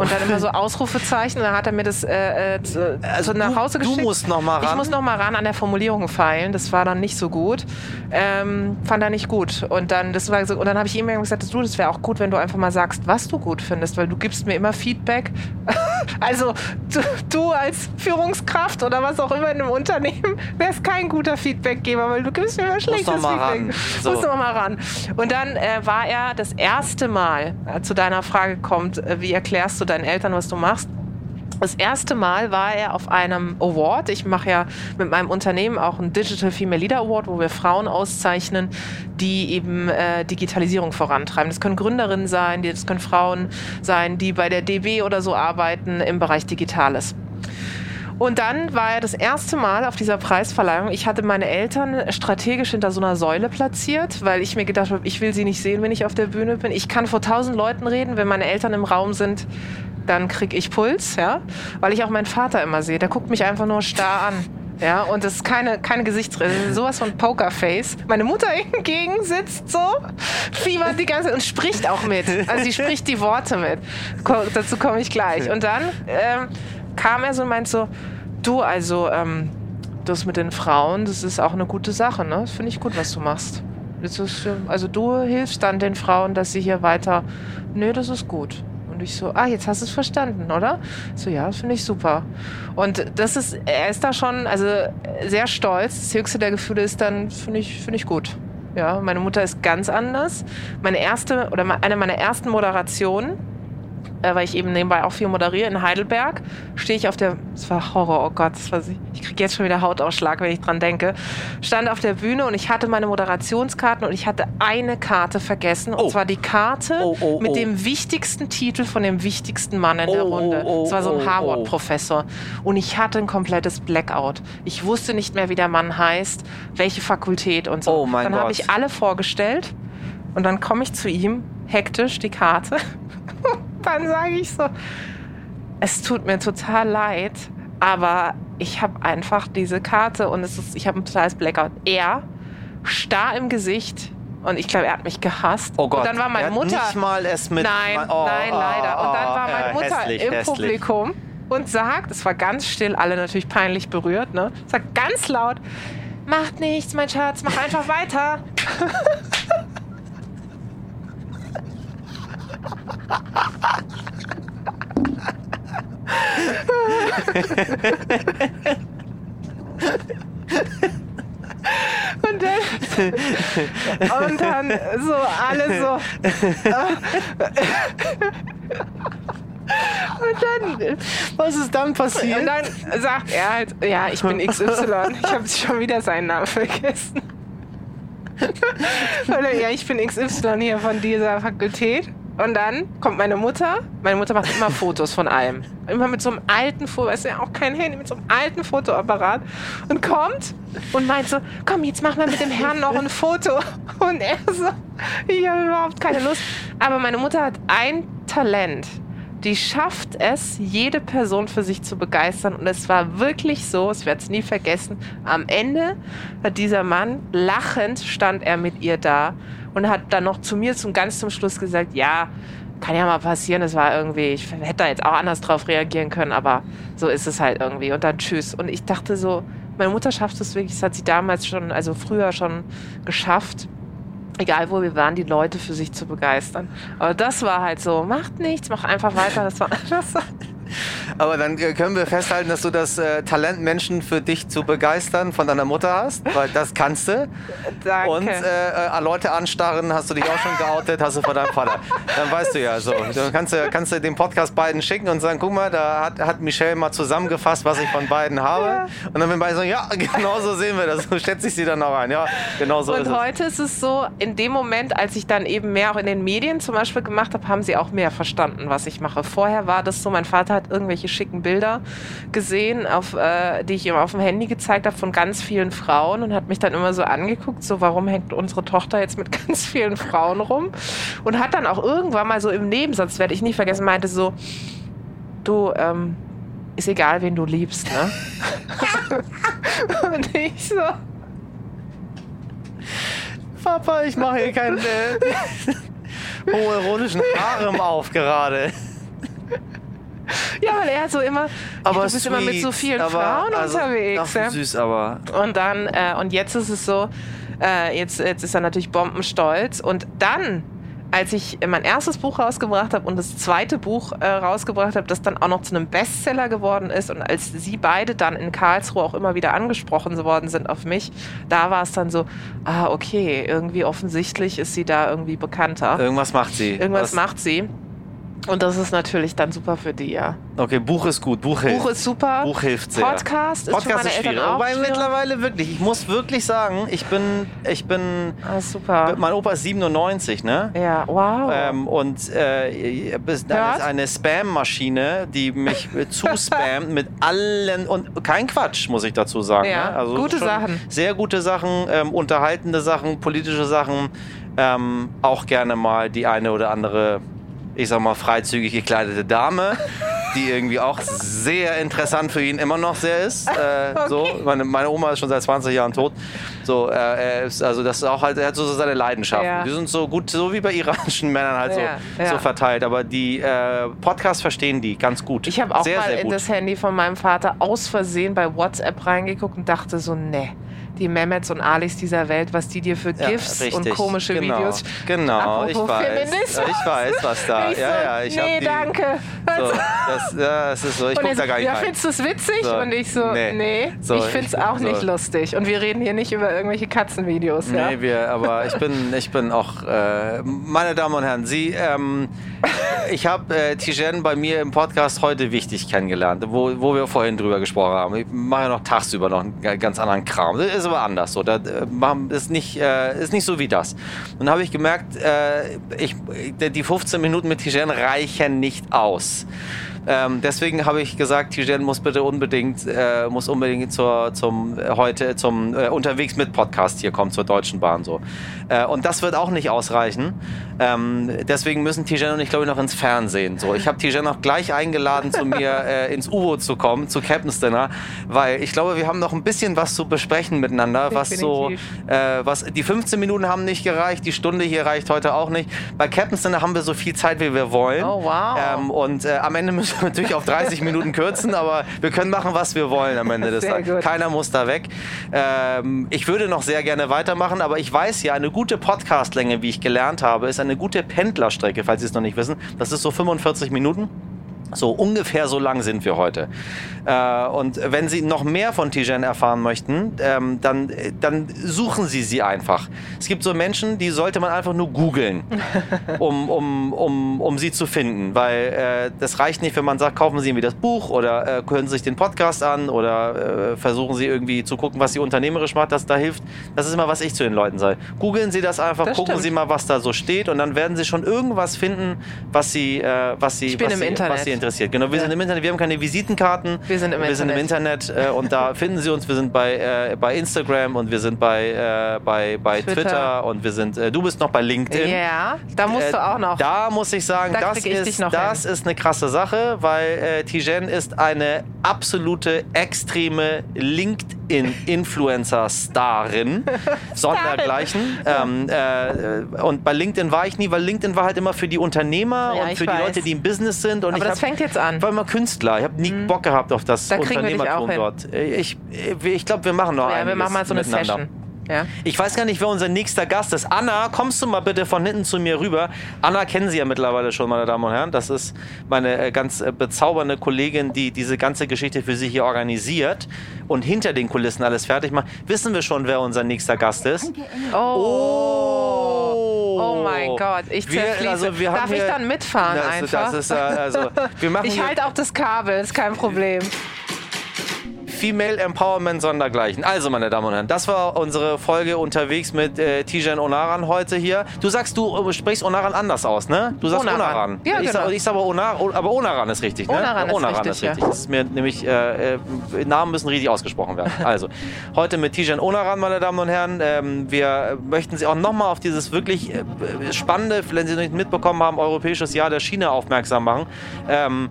S1: Und dann immer so Ausrufezeichen. Und dann hat er mir das äh, äh, zu,
S2: Also
S1: nach
S2: du-
S1: Hause
S2: du
S1: geschickt.
S2: musst noch mal
S1: Ich
S2: ran?
S1: muss noch mal ran an der Formulierung feilen. Das war dann nicht so gut. Ähm, fand er nicht gut. Und dann, das war so, und dann habe ich ihm gesagt, du, das wäre auch gut, wenn du einfach mal sagst, was du gut findest, weil du gibst mir immer Feedback. also du, du als Führungskraft oder was auch immer in einem Unternehmen wärst kein guter Feedbackgeber, weil du gibst mir immer schlechtes
S2: noch mal
S1: Feedback.
S2: ran. So.
S1: Muss noch mal ran. Und dann äh, war er das erste Mal, äh, zu deiner Frage kommt, äh, wie erklärst du deinen Eltern, was du machst? Das erste Mal war er auf einem Award. Ich mache ja mit meinem Unternehmen auch einen Digital Female Leader Award, wo wir Frauen auszeichnen, die eben äh, Digitalisierung vorantreiben. Das können Gründerinnen sein, das können Frauen sein, die bei der DB oder so arbeiten im Bereich Digitales. Und dann war er das erste Mal auf dieser Preisverleihung. Ich hatte meine Eltern strategisch hinter so einer Säule platziert, weil ich mir gedacht habe, ich will sie nicht sehen, wenn ich auf der Bühne bin. Ich kann vor tausend Leuten reden, wenn meine Eltern im Raum sind, dann kriege ich Puls, ja, weil ich auch meinen Vater immer sehe. Der guckt mich einfach nur starr an. Ja, und das ist keine, keine Gesichtsrede, sowas von Pokerface. Meine Mutter hingegen sitzt so, fiebert die ganze Zeit und spricht auch mit. Also sie spricht die Worte mit. Dazu komme ich gleich. Und dann ähm, kam er so und meint so, du, also ähm, das mit den Frauen, das ist auch eine gute Sache, ne? Das finde ich gut, was du machst. Ist, also du hilfst dann den Frauen, dass sie hier weiter. Nee, das ist gut. Und ich so, ah, jetzt hast du es verstanden, oder? So, ja, das finde ich super. Und das ist, er ist da schon, also sehr stolz. Das höchste der Gefühle ist dann, finde ich, finde ich gut. Ja, meine Mutter ist ganz anders. Meine erste oder eine meiner ersten Moderationen äh, weil ich eben nebenbei auch viel moderiere in Heidelberg, stehe ich auf der, das war Horror, oh Gott, das war, ich kriege jetzt schon wieder Hautausschlag, wenn ich dran denke, stand auf der Bühne und ich hatte meine Moderationskarten und ich hatte eine Karte vergessen, und
S2: Oh.
S1: zwar die Karte
S2: Oh, oh,
S1: mit
S2: oh.
S1: dem wichtigsten Titel von dem wichtigsten Mann in der
S2: Oh,
S1: Runde. das war so ein. Harvard-Professor. Und ich hatte ein komplettes Blackout. Ich wusste nicht mehr, wie der Mann heißt, welche Fakultät und so.
S2: Oh mein
S1: dann habe ich alle vorgestellt und dann komme ich zu ihm, hektisch die Karte. dann sage ich so, es tut mir total leid, aber ich habe einfach diese Karte und es ist, ich habe ein totales Blackout. Er, starr im Gesicht und ich glaube, er hat mich gehasst.
S2: Oh Gott.
S1: Und dann war meine Mutter.
S2: Nicht mal es mit.
S1: Nein,
S2: oh,
S1: nein, leider. Und dann war
S2: oh,
S1: meine
S2: äh,
S1: Mutter
S2: hässlich,
S1: im
S2: hässlich.
S1: Publikum und sagt, es war ganz still, alle natürlich peinlich berührt, ne? Sagt ganz laut, macht nichts, mein Schatz, mach einfach weiter. Und dann, und dann so alle so. Und dann,
S2: Was ist dann passiert?
S1: und dann sagt er halt, ja, ich bin XY. Ich habe schon wieder seinen Namen vergessen. Oder ja, ich bin XY hier von dieser Fakultät. Und dann kommt meine Mutter. Meine Mutter macht immer Fotos von allem. Immer mit so einem alten Foto, du, ja auch kein Handy, mit so einem alten Fotoapparat. Und kommt und meint so, komm, jetzt mach mal mit dem Herrn noch ein Foto. Und er so, ich habe überhaupt keine Lust. Aber meine Mutter hat ein Talent. Die schafft es, jede Person für sich zu begeistern. Und es war wirklich so, ich werde es nie vergessen. Am Ende hat dieser Mann lachend stand er mit ihr da und hat dann noch zu mir zum ganz zum Schluss gesagt, ja, kann ja mal passieren, es war irgendwie, ich hätte da jetzt auch anders drauf reagieren können, aber so ist es halt irgendwie. Und dann tschüss. Und ich dachte so, meine Mutter schafft es wirklich, das hat sie damals schon, also früher schon geschafft, egal wo wir waren, die Leute für sich zu begeistern. Aber das war halt so, macht nichts, mach einfach weiter. Das war, das war
S2: Aber dann können wir festhalten, dass du das äh, Talent, Menschen für dich zu begeistern von deiner Mutter hast, weil das kannst du.
S1: danke.
S2: Und äh, äh, Leute anstarren, hast du dich auch schon geoutet, hast du von deinem Vater. Dann weißt du ja so. Dann kannst du, kannst du den Podcast beiden schicken und sagen, guck mal, da hat, hat Michelle mal zusammengefasst, was ich von beiden habe.
S1: Ja.
S2: Und dann wenn beide sagen, ja, genau so sehen wir das. So schätze ich sie dann auch ein. Ja, genau so
S1: und
S2: ist es.
S1: heute ist es so, in dem Moment, als ich dann eben mehr auch in den Medien zum Beispiel gemacht habe, haben sie auch mehr verstanden, was ich mache. Vorher war das so, mein Vater hat irgendwelche schicken Bilder gesehen, auf, äh, die ich ihm auf dem Handy gezeigt habe von ganz vielen Frauen und hat mich dann immer so angeguckt, so warum hängt unsere Tochter jetzt mit ganz vielen Frauen rum? Und hat dann auch irgendwann mal so im Nebensatz, werde ich nie vergessen, meinte so, du, ähm, ist egal, wen du liebst, ne? und ich so,
S2: Papa, ich mache hier keinen äh, homoeronischen Harem auf gerade.
S1: Ja, weil er so immer,
S2: Aber
S1: du bist immer mit so
S2: sweet,
S1: vielen Frauen
S2: also,
S1: unterwegs.
S2: ach,
S1: ja?
S2: Süß, aber
S1: Und dann, äh, und jetzt ist es so, äh, jetzt, jetzt ist er natürlich bombenstolz. Und dann, als ich mein erstes Buch rausgebracht habe und das zweite Buch äh, rausgebracht habe, das dann auch noch zu einem Bestseller geworden ist und als sie beide dann in Karlsruhe auch immer wieder angesprochen worden sind auf mich, da war es dann so, ah, okay, irgendwie offensichtlich ist sie da irgendwie bekannter.
S2: irgendwas macht sie.
S1: Irgendwas
S2: Was-
S1: macht sie. Und das ist natürlich dann super für die, ja.
S2: Okay, Buch ist gut, Buch hilft.
S1: Buch ist super.
S2: Buch hilft sehr.
S1: Podcast ist
S2: Podcast ist schwierig. Wobei mittlerweile wirklich, ich muss wirklich sagen, ich bin, ich bin,
S1: Ah, super.
S2: mein Opa ist 97, ne?
S1: Ja, wow.
S2: Ähm, und äh, ist eine Spam-Maschine, die mich zuspammt mit allen und kein Quatsch, muss ich dazu sagen.
S1: Ja,
S2: ne? also
S1: gute Sachen.
S2: Sehr gute Sachen, ähm, unterhaltende Sachen, politische Sachen, ähm, auch gerne mal die eine oder andere, ich sag mal, freizügig gekleidete Dame. Die irgendwie auch sehr interessant für ihn immer noch sehr ist. Äh, so. meine, meine Oma ist schon seit 20 Jahren tot. So, äh, er ist, also das ist auch halt, er hat so seine Leidenschaften.
S1: Ja.
S2: Die sind so gut, so wie bei iranischen Männern halt so,
S1: Ja, ja.
S2: so verteilt. Aber die äh, Podcasts verstehen die ganz gut.
S1: Ich habe auch
S2: sehr,
S1: mal
S2: sehr
S1: in das Handy von meinem Vater aus Versehen bei WhatsApp reingeguckt und dachte so, ne, die Mehmets und Alis dieser Welt, was die dir für GIFs ja, und komische
S2: genau,
S1: Videos.
S2: Genau, ich weiß. Ich weiß, was da.
S1: Ich so, ja, ja, ich nee, danke.
S2: So, das, ja, das ist so, ich gucke da gar nicht
S1: Ja, findest du es witzig? So, und ich so, nee. nee so, ich finde es auch nicht lustig. Und wir reden hier nicht über irgendwelche Katzenvideos. Nee,
S2: ja? wir, aber ich bin, ich bin auch, äh, meine Damen und Herren, Sie, ähm, ich habe äh, Tijen bei mir im Podcast heute wichtig kennengelernt, wo, wo wir vorhin drüber gesprochen haben. Ich mache ja noch tagsüber noch einen ganz anderen Kram. Das ist aber anders so. Das äh, ist nicht, äh, ist nicht so wie das. Und dann habe ich gemerkt, äh, ich, die 15 Minuten mit Tijen reichen nicht aus. Ähm, deswegen habe ich gesagt, Tijen muss bitte unbedingt, äh, muss unbedingt zur, zum äh, heute zum äh, unterwegs mit Podcast hier kommen zur Deutschen Bahn so. Äh, und das wird auch nicht ausreichen. Ähm, deswegen müssen Tijen und ich glaube ich noch ins Fernsehen. So, ich habe Tijen auch gleich eingeladen, zu mir äh, ins U-Boot zu kommen, zu Captain's Dinner, weil ich glaube, wir haben noch ein bisschen was zu besprechen miteinander, was so, äh, was die 15 Minuten haben nicht gereicht, die Stunde hier reicht heute auch nicht. Bei Captain's Dinner haben wir so viel Zeit, wie wir wollen.
S1: Oh wow.
S2: Ähm, und am Ende müssen wir natürlich auf 30 Minuten kürzen, aber wir können machen, was wir wollen am Ende des Tages. Keiner muss da weg. Ähm, ich würde noch sehr gerne weitermachen, aber ich weiß ja, eine gute Podcastlänge, wie ich gelernt habe, ist eine gute Pendlerstrecke, falls Sie es noch nicht wissen. Das ist so 45 Minuten. So ungefähr so lang sind wir heute. Äh, und wenn Sie noch mehr von Tijen erfahren möchten, ähm, dann, dann suchen Sie sie einfach. Es gibt so Menschen, die sollte man einfach nur googeln, um, um, um, um sie zu finden. Weil äh, das reicht nicht, wenn man sagt, kaufen Sie irgendwie das Buch oder äh, hören Sie sich den Podcast an oder äh, versuchen Sie irgendwie zu gucken, was Sie unternehmerisch macht, das da hilft. Das ist immer, was ich zu den Leuten sage. Googeln Sie das einfach, das gucken stimmt. Sie mal, was da so steht und dann werden Sie schon irgendwas finden, was Sie, äh, was Sie,
S1: was
S2: Sie,
S1: was
S2: Sie interessiert. Genau, wir ja. sind im Internet, wir haben keine Visitenkarten.
S1: Wir sind im
S2: wir
S1: Internet.
S2: Sind im Internet äh, und da finden Sie uns. Wir sind bei, äh, bei Instagram und wir sind bei, äh, bei, bei Twitter. Twitter. und wir sind, äh, du bist noch bei LinkedIn.
S1: Ja, da musst du äh, auch noch.
S2: Da muss ich sagen, da das, ist, das ist eine krasse Sache, weil äh, Tijen ist eine absolute, extreme LinkedIn-Influencer-Starin. Sondergleichen. Ähm, und bei LinkedIn war ich nie, weil LinkedIn war halt immer für die Unternehmer ja, und für die weiß. Leute, die im Business sind. Und
S1: Aber
S2: ich
S1: das hab, fängt jetzt an.
S2: Ich war immer Künstler. Ich habe nie mhm. Bock gehabt auf das
S1: da Unternehmertum
S2: dort. Ich, ich glaube, wir machen noch
S1: ja, wir machen mal so eine Session.
S2: Ja. Ich weiß gar nicht, wer unser nächster Gast ist. Anna, kommst du mal bitte von hinten zu mir rüber? Anna kennen Sie ja mittlerweile schon, meine Damen und Herren. Das ist meine äh, ganz äh, bezaubernde Kollegin, die diese ganze Geschichte für Sie hier organisiert und hinter den Kulissen alles fertig macht. Wissen wir schon, wer unser nächster Gast ist?
S1: Oh. oh. Oh mein Gott, ich zerfließe. Wir, also wir Darf ich dann mitfahren
S2: das,
S1: einfach?
S2: Das ist, also, wir machen
S1: ich halte auch das Kabel, ist kein Problem.
S2: Female Empowerment sondergleichen. Also, meine Damen und Herren, das war unsere Folge unterwegs mit äh, Tijan Onaran heute hier. Du sagst, du äh, sprichst Onaran anders aus, ne? Du sagst Onaran. Onaran.
S1: Ja,
S2: ich,
S1: genau.
S2: sag, ich sag aber, Onar, aber Onaran ist richtig, ne?
S1: Onaran, ist, Onaran richtig, ist richtig.
S2: Ja. Das ist mir nämlich, äh, äh, Namen müssen richtig ausgesprochen werden. Also, heute mit Tijan Onaran, meine Damen und Herren. Ähm, wir möchten Sie auch nochmal auf dieses wirklich äh, spannende, wenn Sie nicht mitbekommen haben, Europäisches Jahr der Schiene aufmerksam machen. Ähm,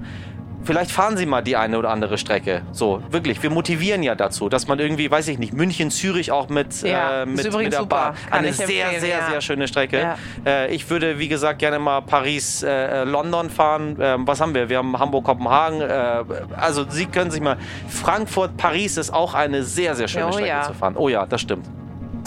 S2: vielleicht fahren Sie mal die eine oder andere Strecke. So, wirklich. Wir motivieren ja dazu, dass man irgendwie, weiß ich nicht, München, Zürich auch mit,
S1: ja,
S2: äh, mit,
S1: mit der Bahn.
S2: Eine sehr, sehr, sehr, ja. sehr schöne Strecke. Ja. Äh, ich würde, wie gesagt, gerne mal Paris, äh, London fahren. Ähm, was haben wir? Wir haben Hamburg, Kopenhagen. Äh, also Sie können sich mal. Frankfurt, Paris ist auch eine sehr, sehr schöne oh, Strecke zu fahren. Oh ja, das stimmt.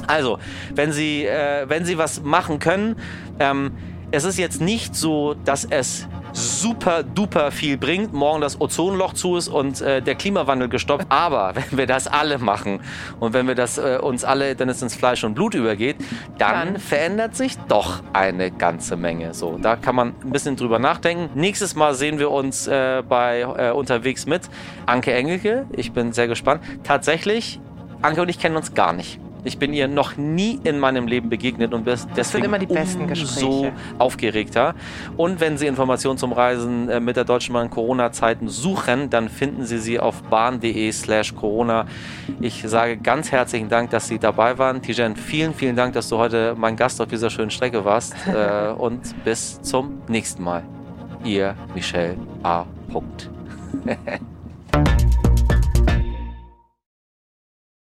S2: Also, wenn Sie, äh, wenn Sie was machen können, ähm, es ist jetzt nicht so, dass es super duper viel bringt, morgen das Ozonloch zu ist und äh, der Klimawandel gestoppt. Aber wenn wir das alle machen und wenn wir das äh, uns alle, wenn es ins Fleisch und Blut übergeht, dann, dann verändert sich doch eine ganze Menge. So, da kann man ein bisschen drüber nachdenken. Nächstes Mal sehen wir uns äh, bei äh, unterwegs mit Anke Engelke. Ich bin sehr gespannt. Tatsächlich, Anke und ich kennen uns gar nicht. Ich bin ihr noch nie in meinem Leben begegnet und deswegen das sind
S1: immer die besten Gespräche.
S2: so aufgeregter. Und wenn Sie Informationen zum Reisen äh, mit der Deutschen Bahn Corona-Zeiten suchen, dann finden Sie sie auf bahn.de slash Corona. Ich sage ganz herzlichen Dank, dass Sie dabei waren. Tijen, vielen, vielen Dank, dass du heute mein Gast auf dieser schönen Strecke warst. Äh, und bis zum nächsten Mal. Ihr Michel A. Punkt.